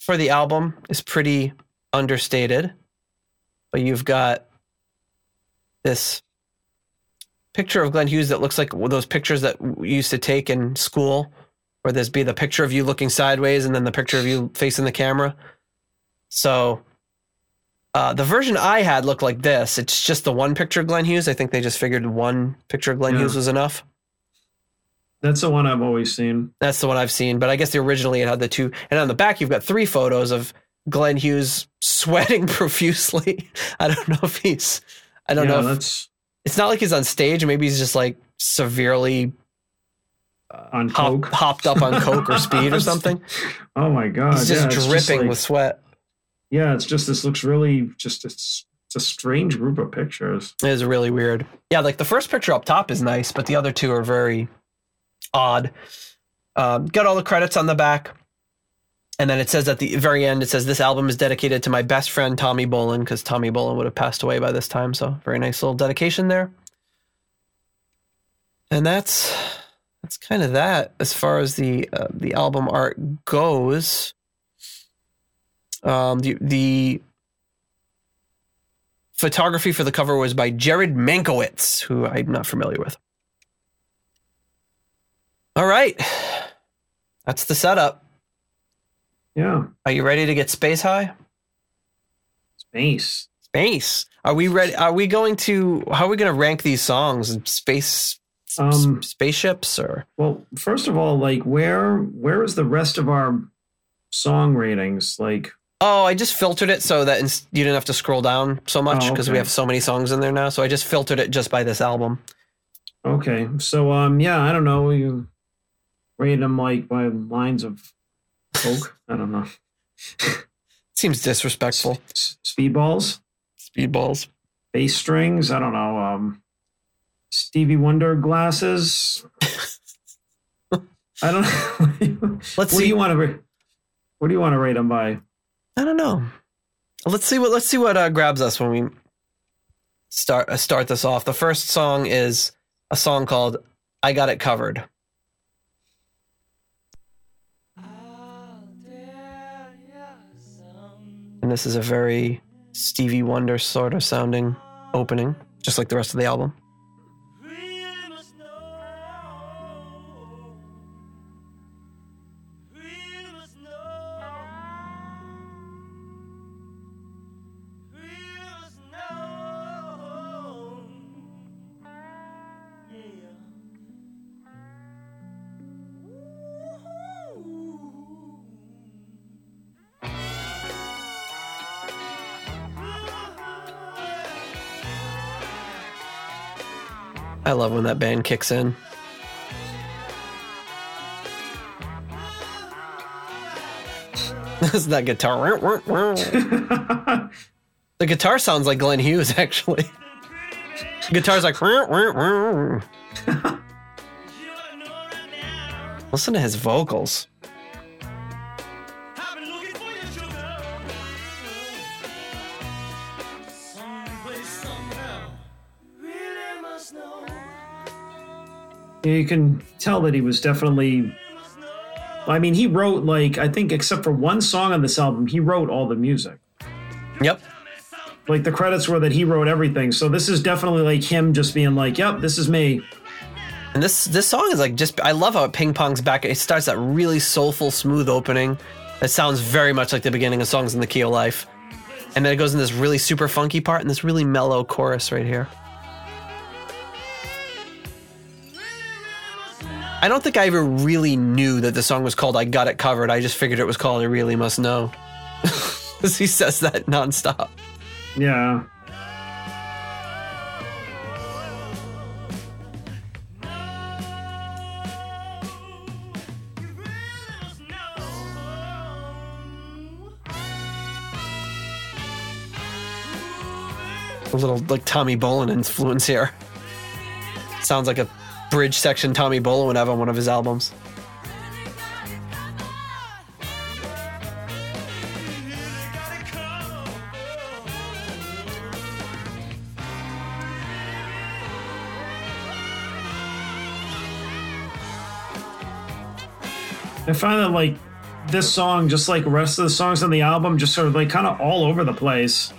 for the album is pretty understated, but you've got this picture of Glenn Hughes that looks like those pictures that we used to take in school, where there's be the picture of you looking sideways and then the picture of you facing the camera. So uh, the version I had looked like this. It's just the one picture of Glenn Hughes. I think they just figured one picture of Glenn Yeah. Hughes was enough. That's the one I've always seen. That's the one I've seen. But I guess originally it had the two. And on the back, you've got three photos of Glenn Hughes sweating profusely. I don't know if he's. I don't yeah, know if that's it's not like he's on stage. Maybe he's just like severely on hop, coke. hopped up on coke or speed or something. Oh my god! He's just yeah, dripping like- with sweat. Yeah, it's just this looks really just it's, it's a strange group of pictures. It is really weird. Yeah, like the first picture up top is nice, but the other two are very odd. Um, got all the credits on the back. And then it says at the very end, it says this album is dedicated to my best friend Tommy Bolin because Tommy Bolin would have passed away by this time. So very nice little dedication there. And that's that's kind of that as far as the uh, the album art goes. Um, the the photography for the cover was by Gered Mankowitz, who I'm not familiar with. All right. That's the setup. Yeah. Are you ready to get space high? Space. Space. Are we ready? Are we going to? How are we going to rank these songs? Space. Um, s- spaceships or Well, first of all, like where where is the rest of our song ratings? Like oh i just filtered it so that ins- you didn't have to scroll down so much Oh, because we have so many songs in there now. So i just filtered it just by this album. Okay, so um yeah, I don't know, you rate them like by lines of coke. I don't know. seems disrespectful. S- speedballs, speedballs. Bass strings, I don't know, um Stevie Wonder glasses. I don't know. let's what do you want to what do you want to rate them by? I don't know. Let's see what let's see what uh, grabs us when we start uh, start this off. The first song is a song called i got it covered. And this is a very stevie wonder sort of sounding opening just like the rest of the album I love when that band kicks in. This is that guitar. The guitar sounds like Glenn Hughes, actually. The Guitar's like. Listen to his vocals. You can tell that he was definitely. I mean, he wrote like I think except for one song on this album, he wrote all the music. Yep. Like the credits were that he wrote everything. So this is definitely like him just being like, "Yep, this is me." And this this song is like just I love how it ping pongs back. It starts that really soulful, smooth opening. that sounds very much like the beginning of songs in the Key of Life. And then it goes in this really super funky part and this really mellow chorus right here. I don't think I ever really knew that the song was called I Got It Covered. I just figured it was called I Really Must Know. Because he says that nonstop. Yeah. A little like Tommy Bolin influence here. Sounds like a bridge section Tommy Bolin would have on one of his albums. I find that like this song, just like rest of the songs on the album, just sort of like kind of all over the place.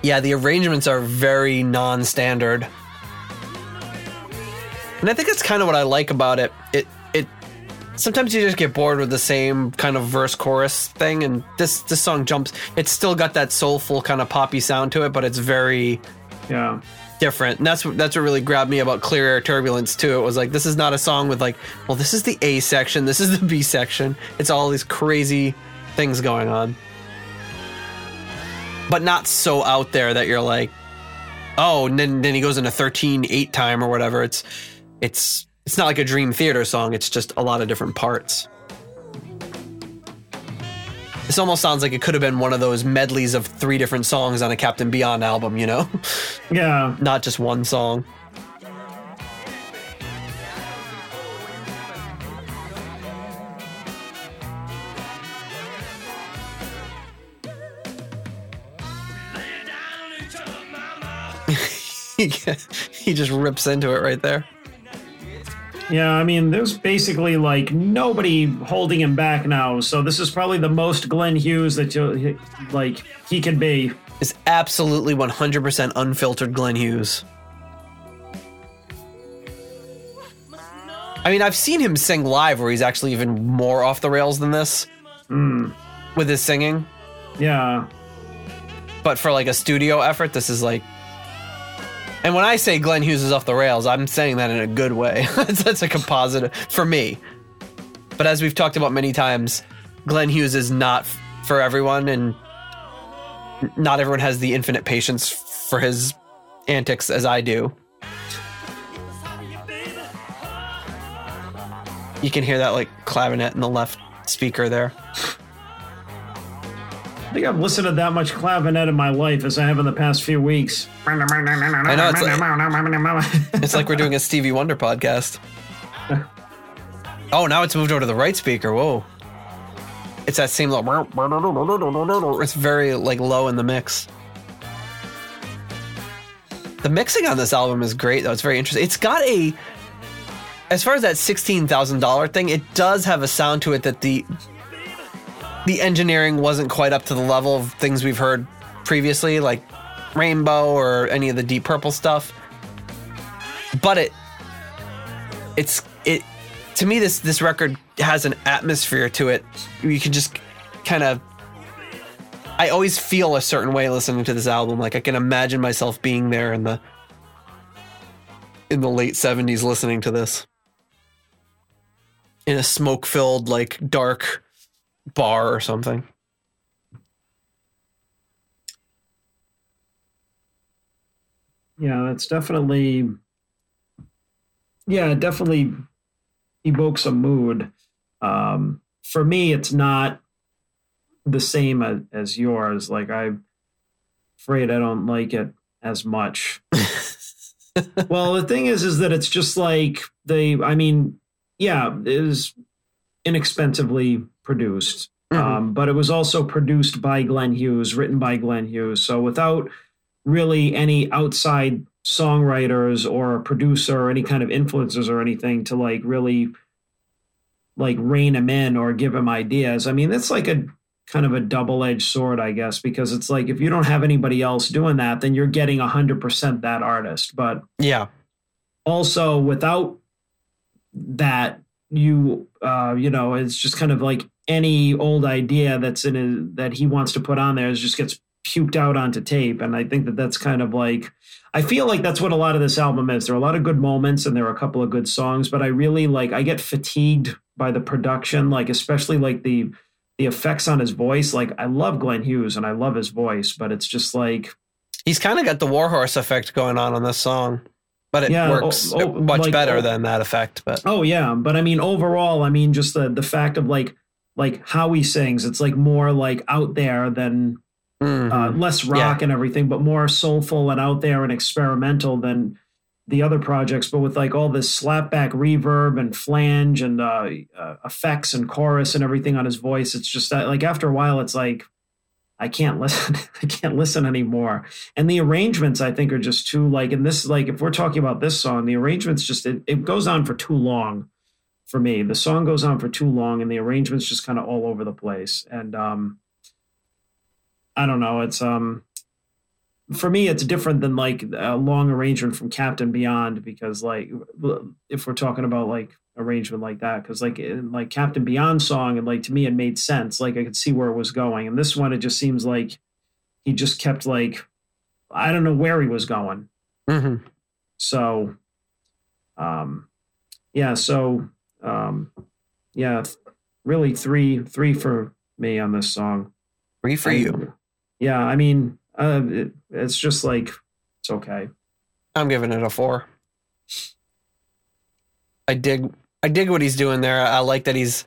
Yeah, the arrangements are very non-standard. And I think that's kind of what I like about it. It it sometimes you just get bored with the same kind of verse chorus thing and this this song jumps it's still got that soulful kind of poppy sound to it, but it's very Yeah. different. And that's what that's what really grabbed me about Clear Air Turbulence too. It was like this is not a song with like, well, this is the A section, this is the B section. It's all these crazy things going on. But not so out there that you're like, oh, and then then he goes into 13 8 time or whatever. It's it's it's not like a Dream Theater song, it's just a lot of different parts. This almost sounds like it could have been one of those medleys of three different songs on a Captain Beyond album, you know? Yeah. not just one song. he just rips into it right there. Yeah, I mean, there's basically like nobody holding him back now. So this is probably the most Glenn Hughes that you like he can be. Is absolutely 100% unfiltered Glenn Hughes. I mean, I've seen him sing live where he's actually even more off the rails than this Mm, with his singing. yeah. But for like a studio effort, this is like. And when I say Glenn Hughes is off the rails, I'm saying that in a good way. that's, a composite for me. But as we've talked about many times, Glenn Hughes is not for everyone, and not everyone has the infinite patience for his antics as I do. You can hear that like clavinet in the left speaker there. I think I've listened to that much clavinet in my life as I have in the past few weeks. I know, it's It's like we're doing a Stevie Wonder podcast. Oh, now it's moved over to the right speaker. Whoa. It's that same little. It's very like low in the mix. The mixing on this album is great though. It's very interesting. It's got a as far as that sixteen thousand dollar thing, it does have a sound to it that the the engineering wasn't quite up to the level of things we've heard previously, like Rainbow or any of the Deep Purple stuff. But it it's it to me this this record has an atmosphere to it. You can just kind of I always feel a certain way listening to this album. Like I can imagine myself being there in the in the late 70s listening to this. In a smoke-filled like dark bar or something. Yeah, that's definitely. Yeah, it definitely evokes a mood. Um, for me, it's not the same as, as yours. Like I'm afraid I don't like it as much. well, the thing is, is that it's just like they. I mean, yeah, it is inexpensively produced, Mhm. um, but it was also produced by Glenn Hughes, written by Glenn Hughes. So without really any outside songwriters or a producer or any kind of influences or anything to like really like rein him in or give him ideas. I mean, that's like a kind of a double-edged sword, I guess, because it's like if you don't have anybody else doing that, then you're getting 100% that artist. But Yeah. also without that you uh you know it's just kind of like any old idea that's in a, that he wants to put on there is just gets puked out onto tape and i think that that's kind of like i feel like that's what a lot of this album is there are a lot of good moments and there are a couple of good songs but i really like i get fatigued by the production like especially like the the effects on his voice like i love glenn hughes and i love his voice but it's just like He's kind of got the Warhorse effect going on on this song, but it Yeah, oh, works oh, oh, much like, better oh. than that effect. But Oh yeah, but I mean overall, I mean just the the fact of like like how he sings, it's like more like out there than Mhm. uh, less rock Yeah. and everything, but more soulful and out there and experimental than the other projects. But with like all this slapback reverb and flange and uh, uh, effects and chorus and everything on his voice, it's just that like after a while, it's like I can't listen. I can't listen anymore. And the arrangements, I think, are just too like. And this, like, if we're talking about this song, the arrangements just it, it goes on for too long for me. The song goes on for too long, and the arrangements just kind of all over the place. And um, I don't know. It's um, for me, it's different than like a long arrangement from Captain Beyond because, like, if we're talking about like arrangement like that, because like in like Captain Beyond song, and like to me, it made sense. Like I could see where it was going, and this one, it just seems like he just kept like I don't know where he was going. Mhm. So, um, yeah. So, um, yeah, really three three for me on this song. Three for you. Yeah, I mean, uh, it, it's just like it's okay. I'm giving it a four. I dig I dig what he's doing there. I like that he's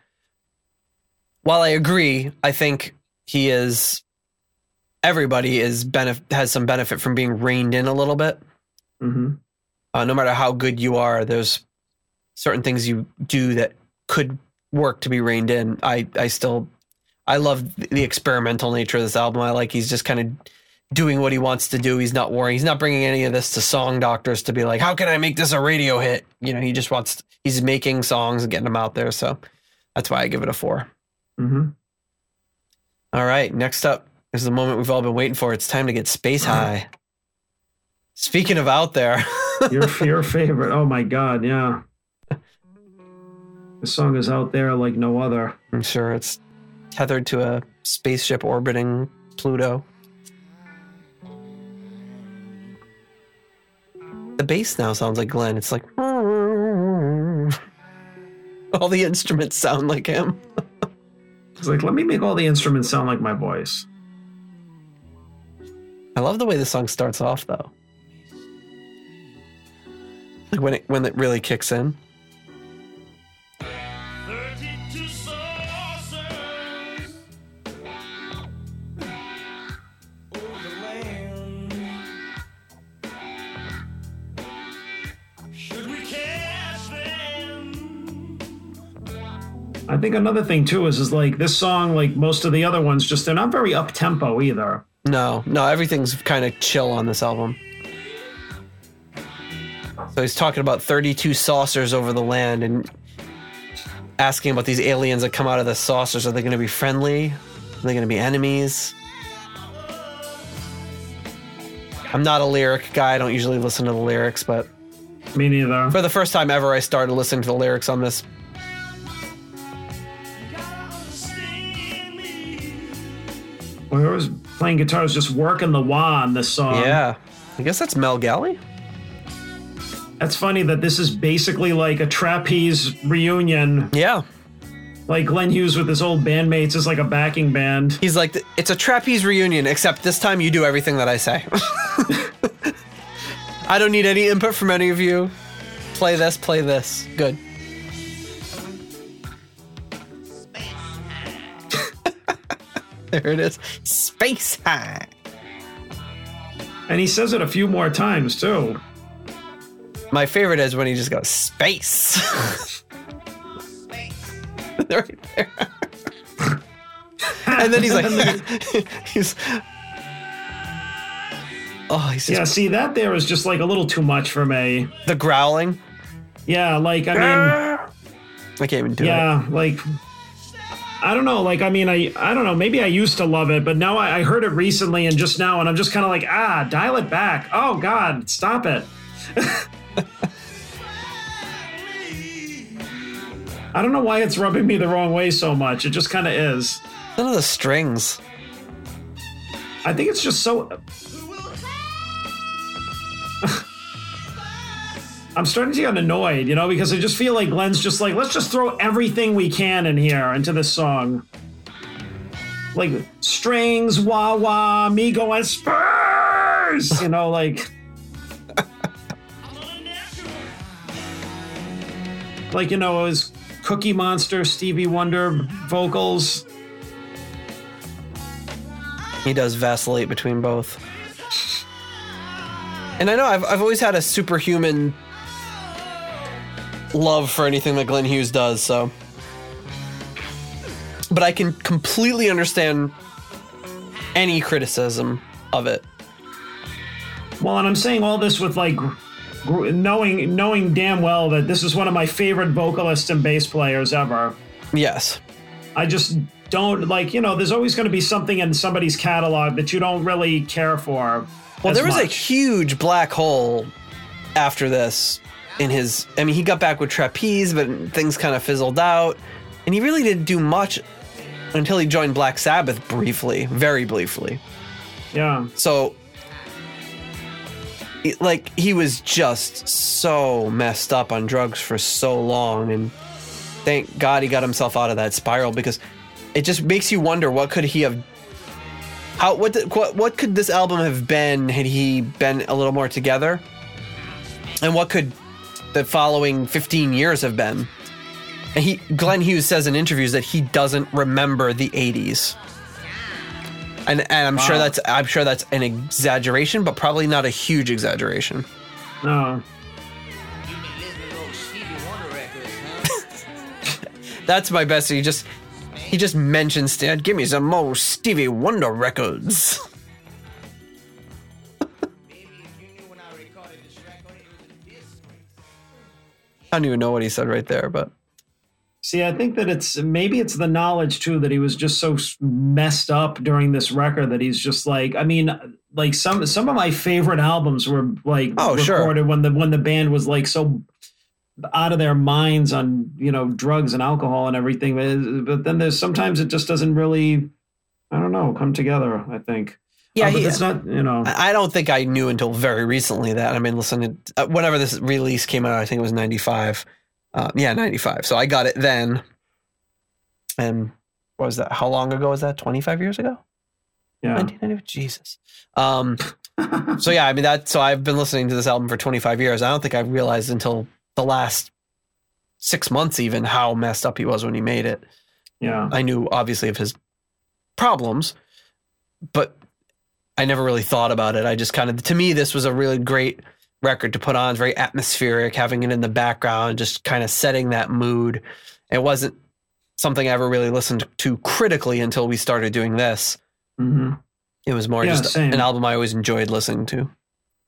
while I agree, I think he is everybody is benef- has some benefit from being reined in a little bit. hmm Uh, no matter how good you are, there's certain things you do that could work to be reined in. I I still I love the experimental nature of this album. I like he's just kind of doing what he wants to do. He's not worrying. He's not bringing any of this to song doctors to be like, how can I make this a radio hit? You know, he just wants. He's making songs and getting them out there. So that's why I give it a four. hmm All right, next up is the moment we've all been waiting for. It's time to get space high. Speaking of out there, Your your favorite? Oh my god, yeah. The song is out there like no other. I'm sure it's tethered to a spaceship orbiting Pluto. The bass now sounds like Glenn. It's like all the instruments sound like him. It's like, let me make all the instruments sound like my voice. I love the way the song starts off though. Like when it when it really kicks in. I think another thing too is is like this song, like most of the other ones, just they're not very up tempo either. No, no, everything's kind of chill on this album. So he's talking about 32 saucers over the land and asking about these aliens that come out of the saucers. Are they going to be friendly? Are they going to be enemies? I'm not a lyric guy. I don't usually listen to the lyrics, but Me neither. for the first time ever, I started listening to the lyrics on this. Whoever's playing guitar is just working the wah on this song. Yeah. I guess that's Mel Galley. That's funny that this is basically like a trapeze reunion. Yeah. Like Glenn Hughes with his old bandmates is like a backing band. He's like, it's a trapeze reunion, except this time you do everything that I say. I don't need any input from any of you. Play this, play this. Good. There it is. Space high. And he says it a few more times too. My favorite is when he just goes, space. right there. and then he's like, he's. Oh, he's Yeah, see that there is just like a little too much for me. the growling. Yeah, like I mean, I can't even do it. yeah, like I don't know, like I mean, I I don't know, maybe I used to love it, but now I, I heard it recently and just now, and I'm just kind of like, ah, dial it back. Oh God, stop it. I don't know why it's rubbing me the wrong way so much. It just kind of is. None of the strings. I think it's just so. I'm starting to get annoyed, you know, because I just feel like Glenn's just like, let's just throw everything we can in here into this song. Like strings, wah wah, me going Spurs, you know, like, like you know, it was Cookie Monster, Stevie Wonder vocals. He does vacillate between both. And I know I've, I've always had a superhuman love for anything that Glenn Hughes does, so. But I can completely understand any criticism of it. Well, and I'm saying all this with like knowing knowing damn well that this is one of my favorite vocalists and bass players ever. Yes. I just don't like, you know, there's always going to be something in somebody's catalog that you don't really care for. Well, there was a huge black hole after this in his. I mean, he got back with Trapeze, but things kind of fizzled out. And he really didn't do much until he joined Black Sabbath briefly, very briefly. yeah. So, like, he was just so messed up on drugs for so long. And thank God he got himself out of that spiral because it just makes you wonder what could he have. How what the, what what could this album have been had he been a little more together? And what could the following 15 years have been? And he Glenn Hughes says in interviews that he doesn't remember the 80s. And, and I'm sure that's I'm sure that's an exaggeration, but probably not a huge exaggeration. No. You been listening to those Stevie Wonder records, huh? That's my best. He just he just mentions Stan. Give me some more Stevie Wonder records. I don't even know what he said right there, but See, I think that it's maybe it's the knowledge too that he was just so messed up during this record that he's just like, I mean, like some some of my favorite albums were like Oh, sure. recorded when the when the band was like so out of their minds on you know drugs and alcohol and everything. But, but then there's sometimes it just doesn't really, I don't know, come together. I think. Yeah, but he, it's not you know. I I don't think I knew until very recently that. I mean, listen, it, uh, whenever this release came out, I think it was 95. Uh, yeah, 95. So I got it then. And what was that? How long ago was that? 25 years ago? Yeah. 1995? Jesus. Um, so yeah, I mean, that, so I've been listening to this album for 25 years. I don't think I realized until the last six months even how messed up he was when he made it. yeah. I knew obviously of his problems, but I never really thought about it. I just kind of, to me, this was a really great record to put on. It's very atmospheric, having it in the background, just kind of setting that mood. It wasn't something I ever really listened to critically until we started doing this. hmm It was more Yeah, just same. an album I always enjoyed listening to.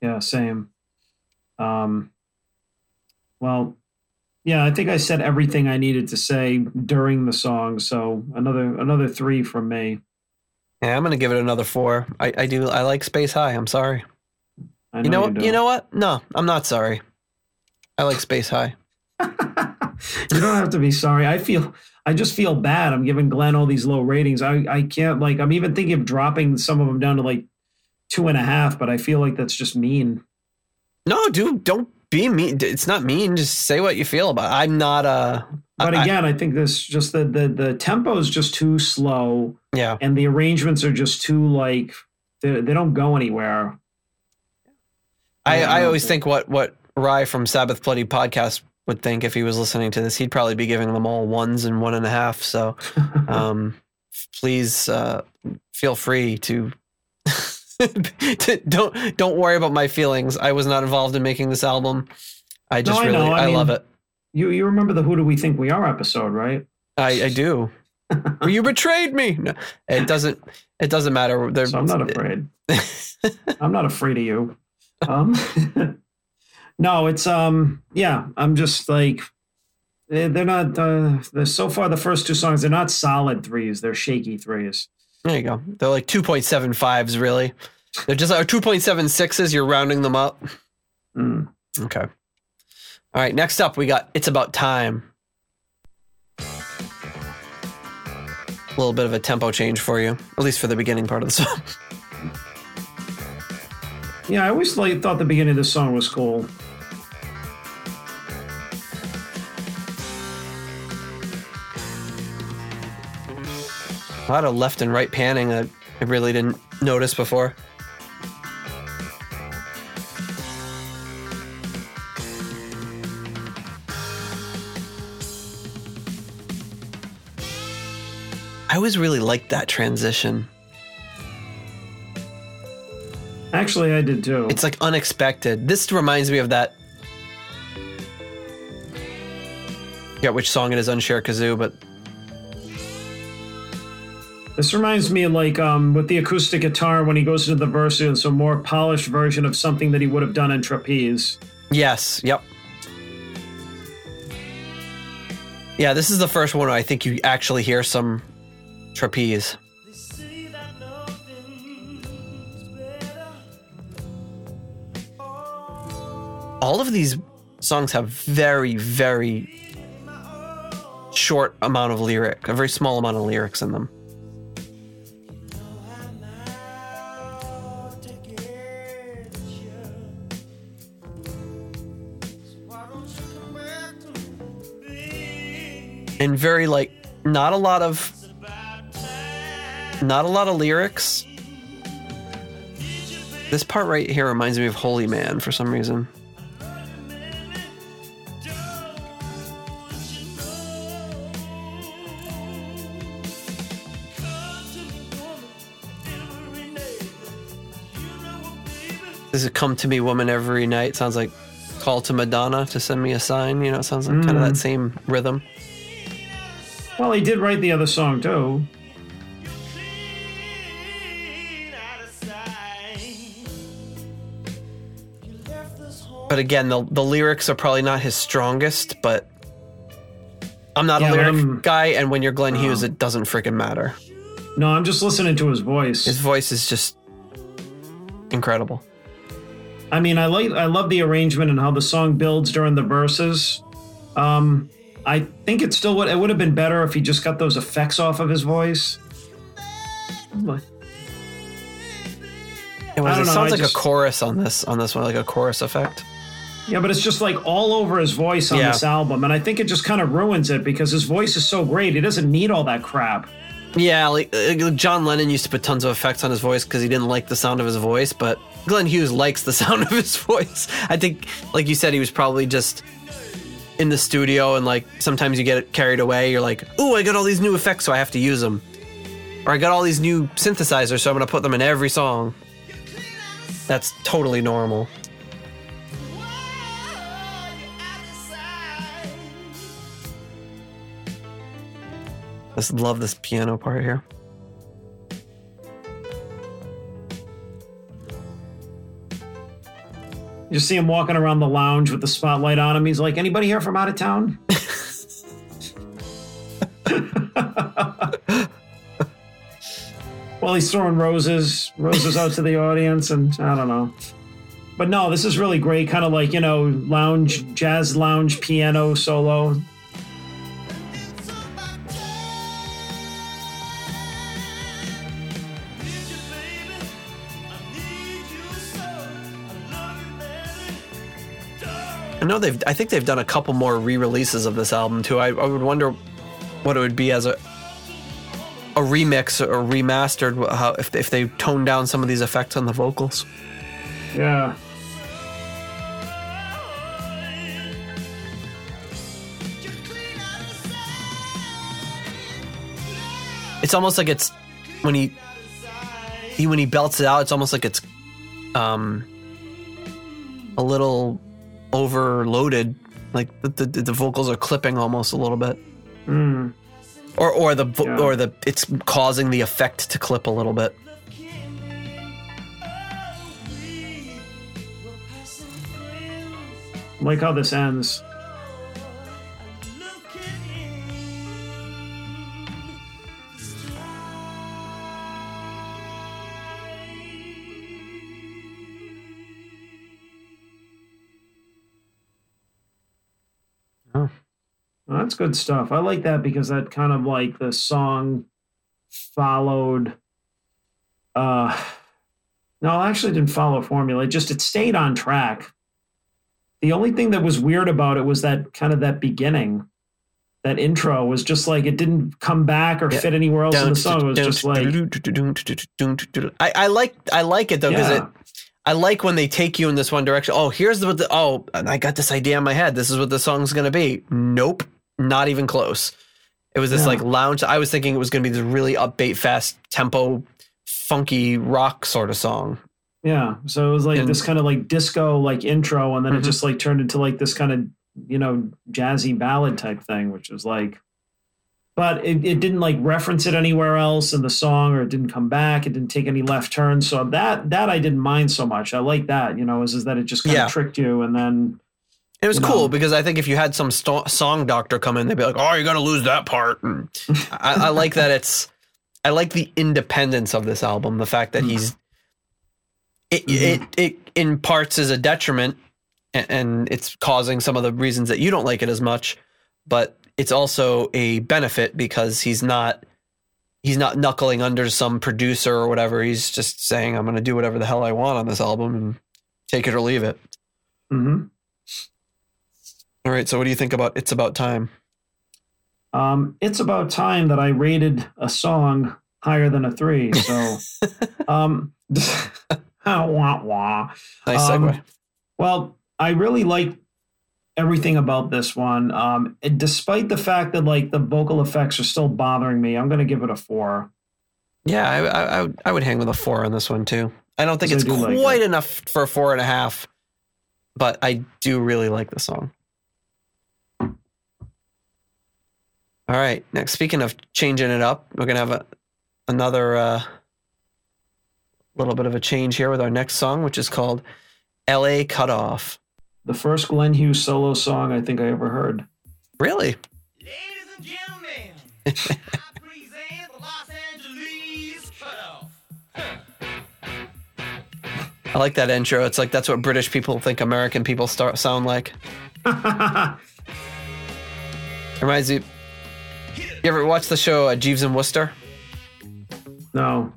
Yeah. Same. Um. Well, yeah. I think I said everything I needed to say during the song. So another another three from me. Yeah, I'm gonna give it another four. I, I do. I like Space High. I'm sorry. I You know. do. You know what? No, I'm not sorry. I like Space High. you don't have to be sorry. I feel I just feel bad. I'm giving Glenn all these low ratings. I I can't like I'm even thinking of dropping some of them down to like two and a half, but I feel like that's just mean. No, dude, don't be mean. It's not mean. Just say what you feel about. It. I'm not uh But I- again, I think this just the the the tempo is just too slow, yeah. and the arrangements are just too like they they don't go anywhere. I, I no, always think what what Ry from Sabbath Bloody podcast would think if he was listening to this. He'd probably be giving them all ones and one and a half. So um, please uh, feel free to. to- don't don't worry about my feelings. I was not involved in making this album. I just I really. I I, love it. You you remember the Who Do We Think We Are episode, right? I, I do. you betrayed me. No, it doesn't. It doesn't matter. There- So I'm not afraid. I'm not afraid of you. Um, no, it's um, yeah. I'm just like they're, not. Uh, they're so far the first two songs. They're not solid threes. They're shaky threes. There you go. They're like 2.75s, really. They're just like 2.76s. You're rounding them up. Mm. Okay. All right. Next up, we got It's About Time. A little bit of a tempo change for you, at least for the beginning part of the song. Yeah, I always like thought the beginning of this song was cool. A lot of left and right panning that I really didn't notice before. I always really liked that transition. Actually, I did too. It's like unexpected. This reminds me of that. Yeah, which song it is on Share Kazoo, but This reminds me of like um, with the acoustic guitar when he goes into the verse, it's a more polished version of something that he would have done in trapeze. yes, yep. Yeah, this is the first one where I think you actually hear some trapeze. All of these songs have very, very short amount of lyric, a very small amount of lyrics in them. and very like not a lot of not a lot of lyrics. This part right here reminds me of Holy Man for some reason. Does it come to me, woman, every night? Sounds like call to Madonna to send me a sign. You know, it sounds like kind of hmm. that same rhythm. Well, he did write the other song too. But again, the the lyrics are probably not his strongest, but I'm not Yeah, a lyric I'm- guy, and when you're Glenn Hughes, Oh. it doesn't freaking matter. No, I'm just listening to his voice. His voice is just incredible. I mean, I like I love the arrangement and how the song builds during the verses, Um, I think it still would. It would have been better if he just got those effects off of his voice. It, was, it sounds I like just- a chorus on this on this one, like a chorus effect. Yeah, but it's just like all over his voice on Yeah. this album, and I think it just kind of ruins it because his voice is so great. He doesn't need all that crap. Yeah, like uh, John Lennon used to put tons of effects on his voice because he didn't like the sound of his voice, but Glenn Hughes likes the sound of his voice. I think, like you said, he was probably just in the studio and like sometimes you get carried away. You're like, "Ooh, I got all these new effects, so I have to use them," or "I got all these new synthesizers, so I'm gonna put them in every song." That's totally normal. Just love this piano part here. You see him walking around the lounge with the spotlight on him. He's like, "Anybody here from out of town?" well, he's throwing roses, roses out to the audience, and I don't know. But no, this is really great. Kind of like you know, lounge, jazz lounge piano solo. I know they've. I think they've done a couple more re-releases of this album too. I, I would wonder what it would be as a a remix or remastered. How if if they toned down some of these effects on the vocals. Yeah. It's almost like it's when he he when he belts it out. It's almost like it's um a little overloaded. Like the the, the vocals are clipping almost a little bit. Mm. Or or the vo- Yeah. or the it's causing the effect to clip a little bit. Like how this ends. Well, that's good stuff. I like that because that kind of like the song followed uh no, it actually didn't follow a formula. It just it stayed on track. The only thing that was weird about it was that kind of that beginning. That intro was just like it didn't come back or Yeah. fit anywhere else in the song. It was just like I, I like I like it though because Yeah. it I like when they take you in this one direction. Oh, here's what the oh I got this idea in my head. This is what the song's gonna be. Nope, not even close. It was this Yeah. like lounge. I was thinking it was gonna be this really upbeat, fast tempo, funky rock sort of song. Yeah. So it was like And- this kind of like disco like intro, and then Mhm. it just like turned into like this kind of, you know, jazzy ballad type thing, which was like but it, it didn't like reference it anywhere else in the song or it didn't come back. It didn't take any left turns. So that that I didn't mind so much. I like that, you know, is, is that it just kind Yeah. of tricked you and then It was You cool know. because I think if you had some sto- song doctor come in, they'd be like, "Oh, you got to lose that part." And I, I like that it's. I like the independence of this album. The fact that Mm. he's. It, Mhm. it it in parts is a detriment, a- and it's causing some of the reasons that you don't like it as much, but it's also a benefit because he's not. He's not knuckling under some producer or whatever. He's just saying, "I'm going to do whatever the hell I want on this album and take it or leave it." mhm. All right. So, what do you think about "It's About Time"? Um, it's about time that I rated a song higher than a three. So, um, wah, wah. Nice Um, segue. Well, I really like everything about this one. Um, despite the fact that like the vocal effects are still bothering me, I'm going to give it a four. Yeah, I, I, I, would, hang with a four on this one too. I don't think it's do like quite it. enough for a four and a half, but I do really like the song. All right. Next, speaking of changing it up, we're gonna have a, another uh, little bit of a change here with our next song, which is called "L.A. Cut Off." The first Glenn Hughes solo song I think I ever heard. Really? Ladies and gentlemen, I present the Los Angeles cutoff. I like that intro. It's like that's what British people think American people start sound like. Reminds you. You ever watch the show uh, Jeeves and Wooster? No.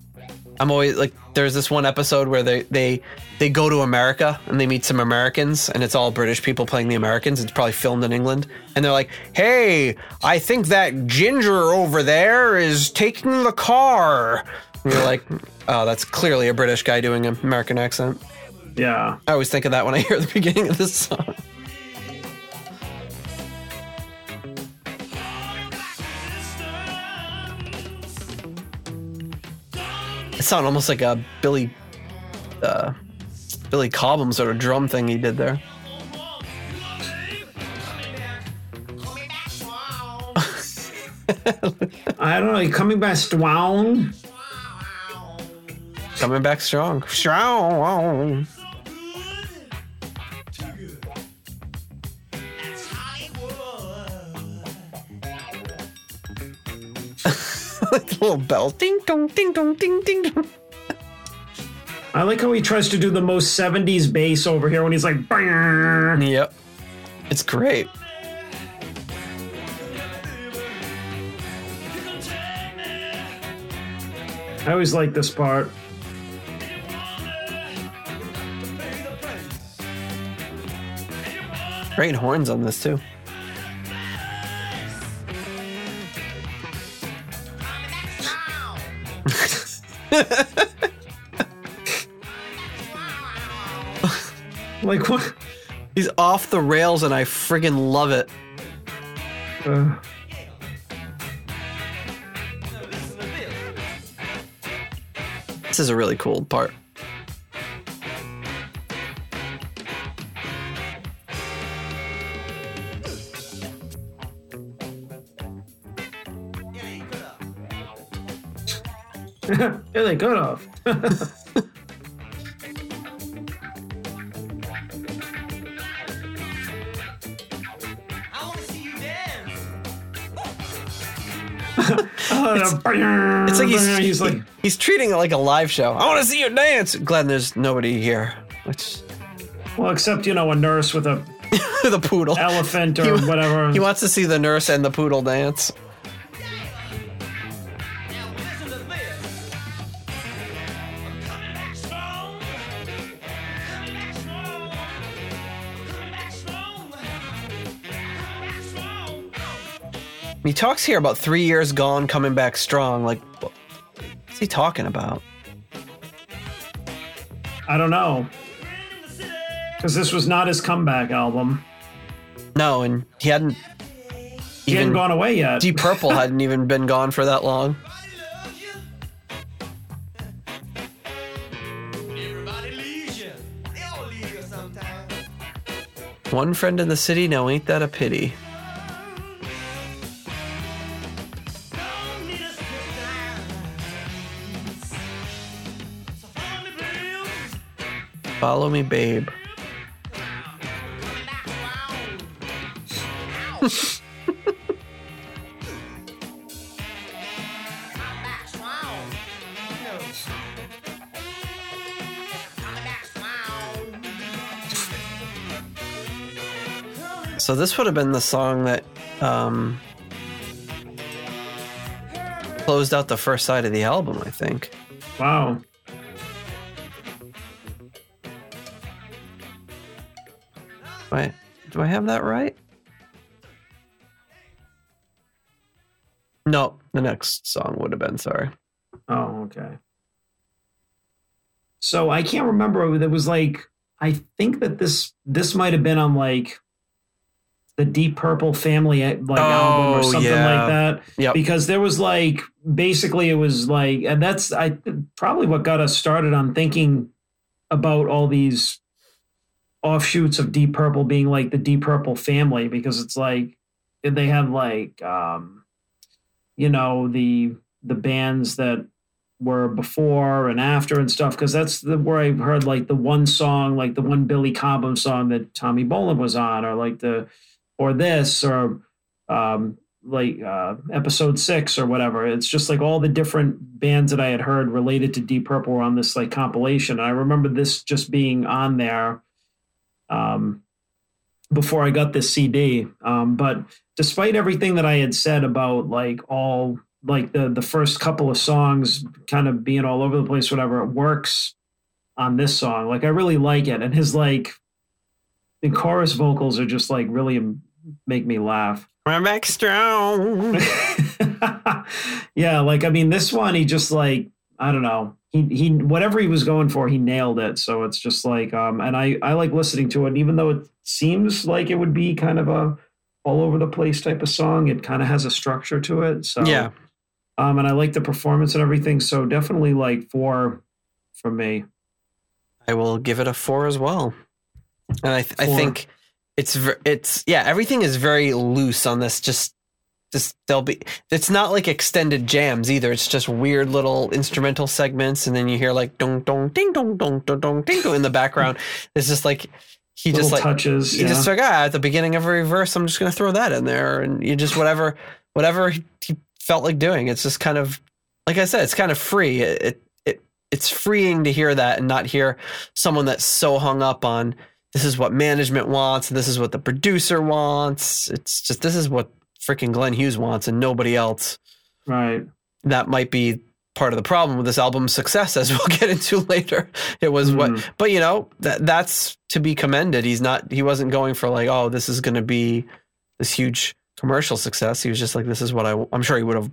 I'm always like, there's this one episode where they they they go to America and they meet some Americans, and it's all British people playing the Americans. It's probably filmed in England, and they're like, "Hey, I think that ginger over there is taking the car." And you're like, "Oh, that's clearly a British guy doing an American accent." Yeah. I always think of that when I hear the beginning of this song. It sounded almost like a Billy, uh, Billy Cobham sort of drum thing he did there. I don't know. You coming back strong. Coming back strong, strong. like the little bell, ding dong, ding dong, ding ding dong. I like how he tries to do the most 70s bass over here when he's like, "Bang." Yep, it's great. I always like this part. Great horns on this too. Like what? He's off the rails, and I friggin' love it. Uh, This is a really cool part. Yeah, they could have. Wanna see it's, oh, It's like he's, he's like, he's treating it like a live show. I want to see you dance. Glad there's nobody here. Which well, except you know, a nurse with a the poodle. elephant or He- whatever. He wants to see the nurse and the poodle dance. Talks here about three years gone, coming back strong. Like, what's he talking about? I don't know. Because this was not his comeback album. No, and he hadn't He hadn't gone away yet. Deep Purple hadn't even been gone for that long. Everybody leaves you. They all leave you sometime. One friend in the city, now ain't that a pity? Follow me, babe. So this would have been the song that um, closed out the first side of the album, I think. Wow. Wait, do I have that right? No, the next song would have been. Sorry. Oh, okay. So I can't remember. It was like I think that this this might have been on like the Deep Purple Family eh, like album or Oh, something yeah. like that. Yep. Because there was like basically it was like and that's I probably what got us started on thinking about all these offshoots of Deep Purple being like the Deep Purple family because it's like they have like um you know the the bands that were before and after and stuff because that's the where I heard like the one song like the one Billy Cobham song that Tommy Bolin was on or like the or this or um like uh episode six or whatever. It's just like all the different bands that I had heard related to Deep Purple were on this like compilation. And I remember this just being on there um before I got this CD. Um, but despite everything that I had said about like all like the the first couple of songs kind of being all over the place, whatever, it works on this song. Like I really like it, and his like the chorus vocals are just like really make me laugh. Run back strong. yeah, like I mean, this one he just like I don't know. He he whatever he was going for, he nailed it. So it's just like um, and I I like listening to it, even though it seems like it would be kind of a all over the place type of song. It kind of has a structure to it. So Yeah. um, and I like the performance and everything. So definitely like four from me. I will give it a four as well. And I, th- I think it's ver- it's yeah everything is very loose on this. Just just there'll be it's not like extended jams either. It's just weird little instrumental segments, and then you hear like dong dong ding dong dong dong dong ding dong in the background. It's just like he Little just like touches. he yeah. just like ah at the beginning of every verse I'm just gonna throw that in there, and you just whatever whatever he he felt like doing. It's just kind of like I said, it's kind of free. It, it it it's freeing to hear that and not hear someone that's so hung up on this is what management wants, this is what the producer wants. It's just this is what freaking Glenn Hughes wants and nobody else. right. That might be part of the problem with this album's success, as we'll get into later. It was what, Mhm. but you know that that's to be commended. He's not, he wasn't going for like, oh, this is going to be this huge commercial success. He was just like, this is what I. I'm sure he would have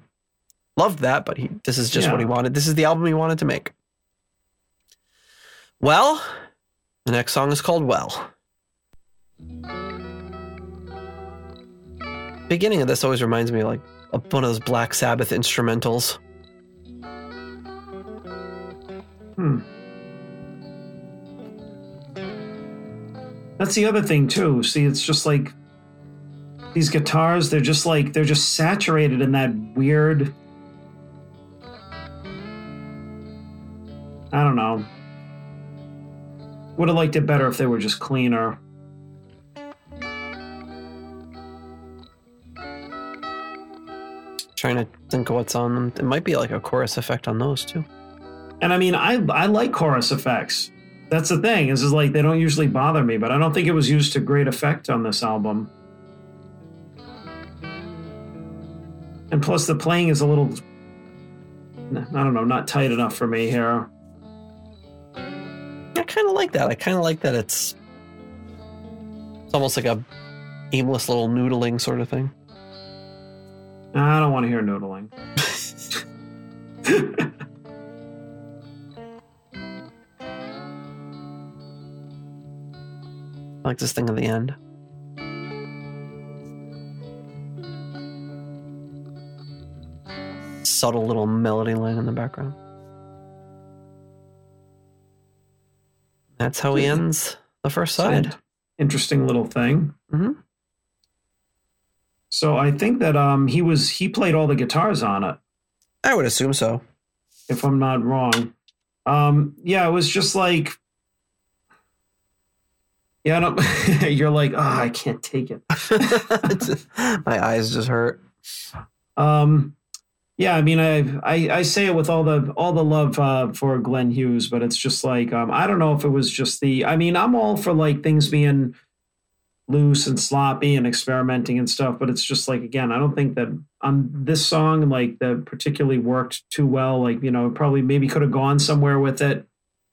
loved that, but he, this is just what he wanted. This is the album he wanted to make. Well, the next song is called Well. Beginning of this always reminds me of like one of those Black Sabbath instrumentals. Hmm. That's the other thing too. See, it's just like these guitars, they're just like they're just saturated in that weird I don't know. Would have liked it better if they were just cleaner. Trying to think of what's on them. It might be like a chorus effect on those too. And I mean, I I like chorus effects. That's the thing. Is is like they don't usually bother me, but I don't think it was used to great effect on this album. And plus, the playing is a little, I don't know, not tight enough for me here. I kind of like that. I kind of like that it's it's almost like a aimless little noodling sort of thing. I don't want to hear noodling. I like this thing at the end. Subtle little melody line in the background. That's how he ends the first side. Interesting little thing. Mhm. So I think that um he was he played all the guitars on it. I would assume so. if I'm not wrong. Um, yeah, it was just like, yeah, I don't, you're like, oh, I can't take it. My eyes just hurt. Um, yeah, I mean, I, I I say it with all the all the love uh, for Glenn Hughes, but it's just like um, I don't know if it was just the. I mean, I'm all for like things being loose and sloppy and experimenting and stuff, but it's just like again, I don't think that on this song like that particularly worked too well. Like you know, probably maybe could have gone somewhere with it.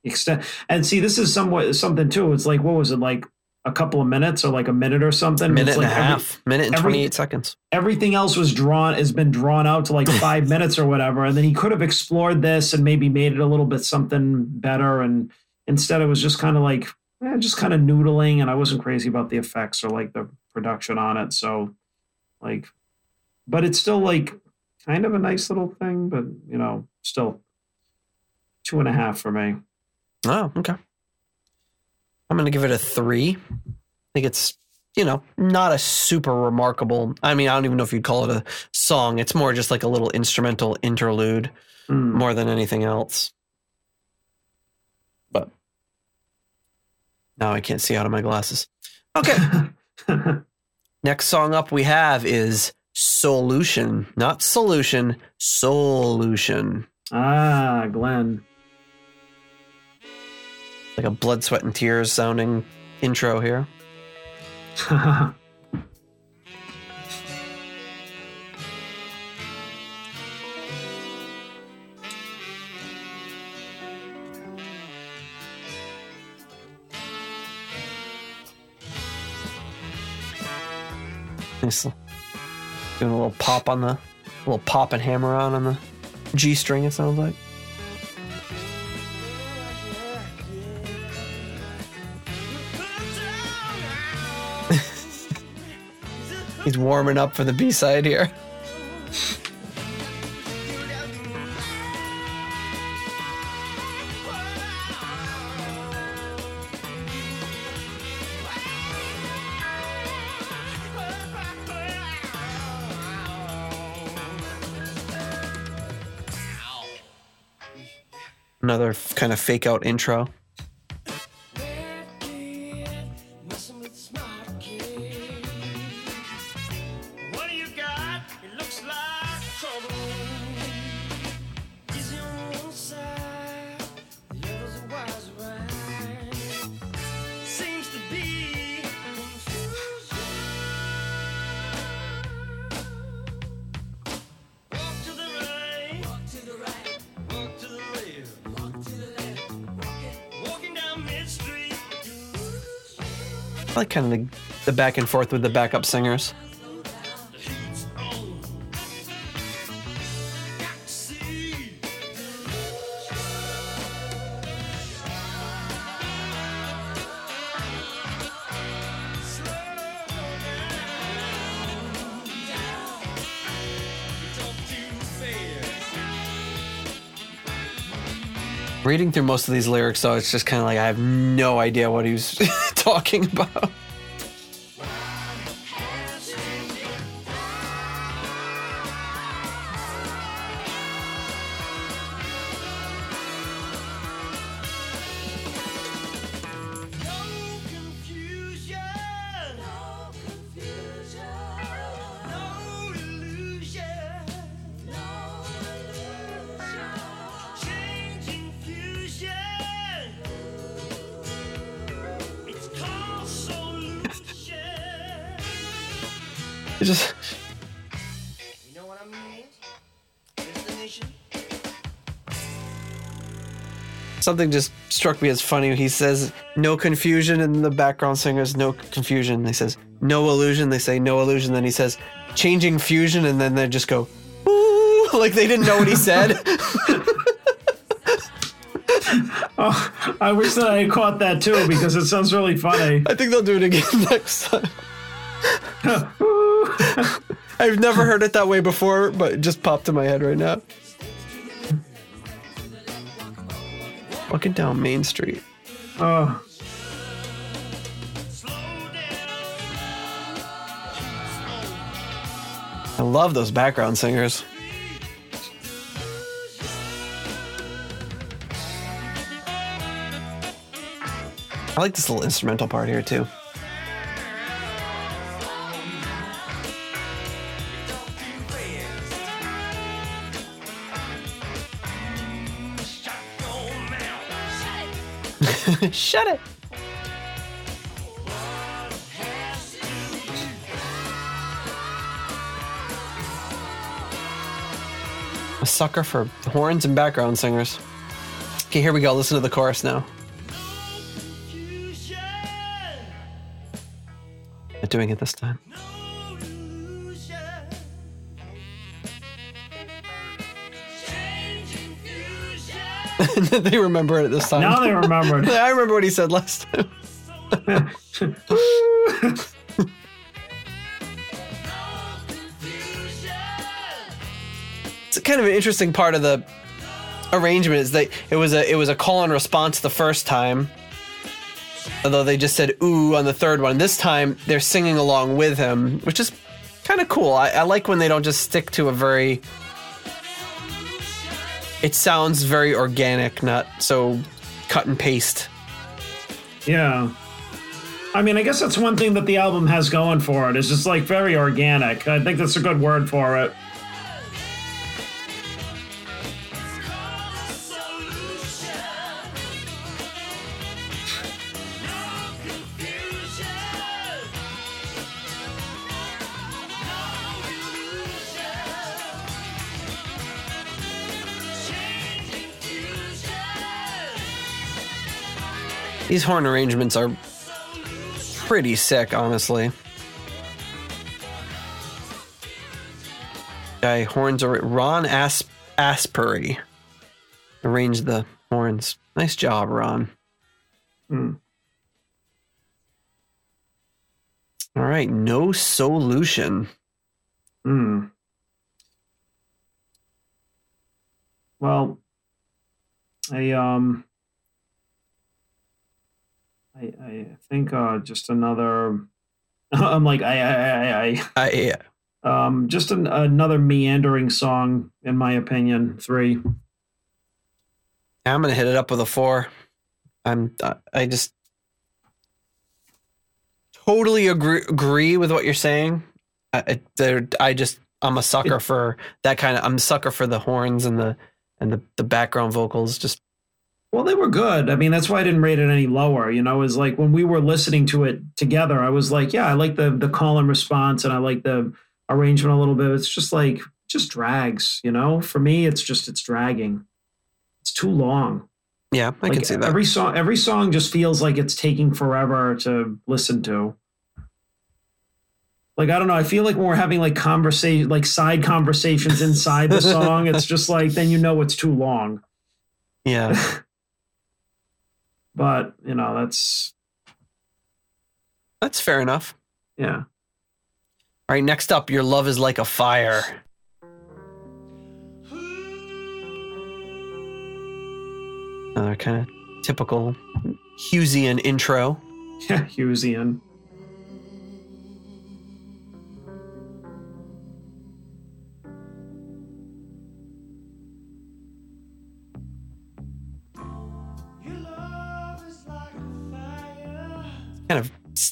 Extent and see, this is somewhat something too. It's like what was it like a couple of minutes or like a minute or something? Minute It's and a every- half. Minute and every- 28 seconds. everything else was drawn has been drawn out to like five minutes or whatever and then he could have explored this and maybe made it a little bit something better and instead it was just kind of like eh, just kind of noodling and i wasn't crazy about the effects or like the production on it so like but it's still like kind of a nice little thing but you know still two and a half for me Oh, okay. I'm going to give it a three. I think it's, you know, not a super remarkable. I mean, I don't even know if you'd call it a song. It's more just like a little instrumental interlude Hmm. more than anything else. But now I can't see out of my glasses. Okay. Next song up we have is Soulution, not Solution, Soulution. ah glenn Like a blood, sweat, and tears sounding intro here. Nice. Doing a little pop on the, little pop and hammer on on the G string. It sounds like. He's warming up for the B side here. Another kind of fake out intro. The, back and forth with the backup singers. Reading through most of these lyrics, though, it's just kind of like I have no idea what he was talking about. Something just struck me as funny. He says no confusion, and the background singers no confusion. He says no illusion. They say no illusion. Then he says changing fusion, and then they just go ooh, like they didn't know what he said. Oh, I wish that I had caught that too because it sounds really funny. I think they'll do it again next time. I've never heard it that way before, but it just popped in my head right now. Walking down Main Street. Oh, I love those background singers. I like this little instrumental part here too. Shut it. A sucker for horns and background singers. Okay, here we go. Listen to the chorus now. Not doing it this time. Fusion. they remember it this time. now they remembered. I remember what he said last time. It's kind of an interesting part of the arrangement is that it was a it was a call and response the first time. Although they just said ooh on the third one. This time they're singing along with him, which is kind of cool. I, I like when they don't just stick to a very it sounds very organic, not so cut and paste. Yeah. I mean, I guess that's one thing that the album has going for it. It's just like very organic. I think that's a good word for it. These horn arrangements are pretty sick, honestly. Guy horns are Ron As- Asprey arranged the horns. Nice job, Ron. Hmm. All right, no solution. Hmm. Well, I um, I I think uh, just another. I'm like I I I, I I um just an, another meandering song in my opinion. Three. I'm gonna hit it up with a four. I'm I- I just totally agree agree with what you're saying. I I, I just I'm a sucker for that kind of I'm a sucker for the horns and the and the, the background vocals. Just Well, they were good. I mean, that's why I didn't rate it any lower. You know, is like when we were listening to it together, I was like, yeah, I like the the call and response, and I like the arrangement a little bit. It's just like just drags. You know, for me, it's just it's dragging. It's too long. yeah, I like can see that. every song, every song just feels like it's taking forever to listen to. Like I don't know, I feel like when we're having like conversation, like side conversations inside the song, it's just like then you know it's too long. yeah, But you know, that's that's fair enough. yeah. All right, next up, your love is like a fire. Another kind of typical Hughesian intro. Yeah, Hughesian.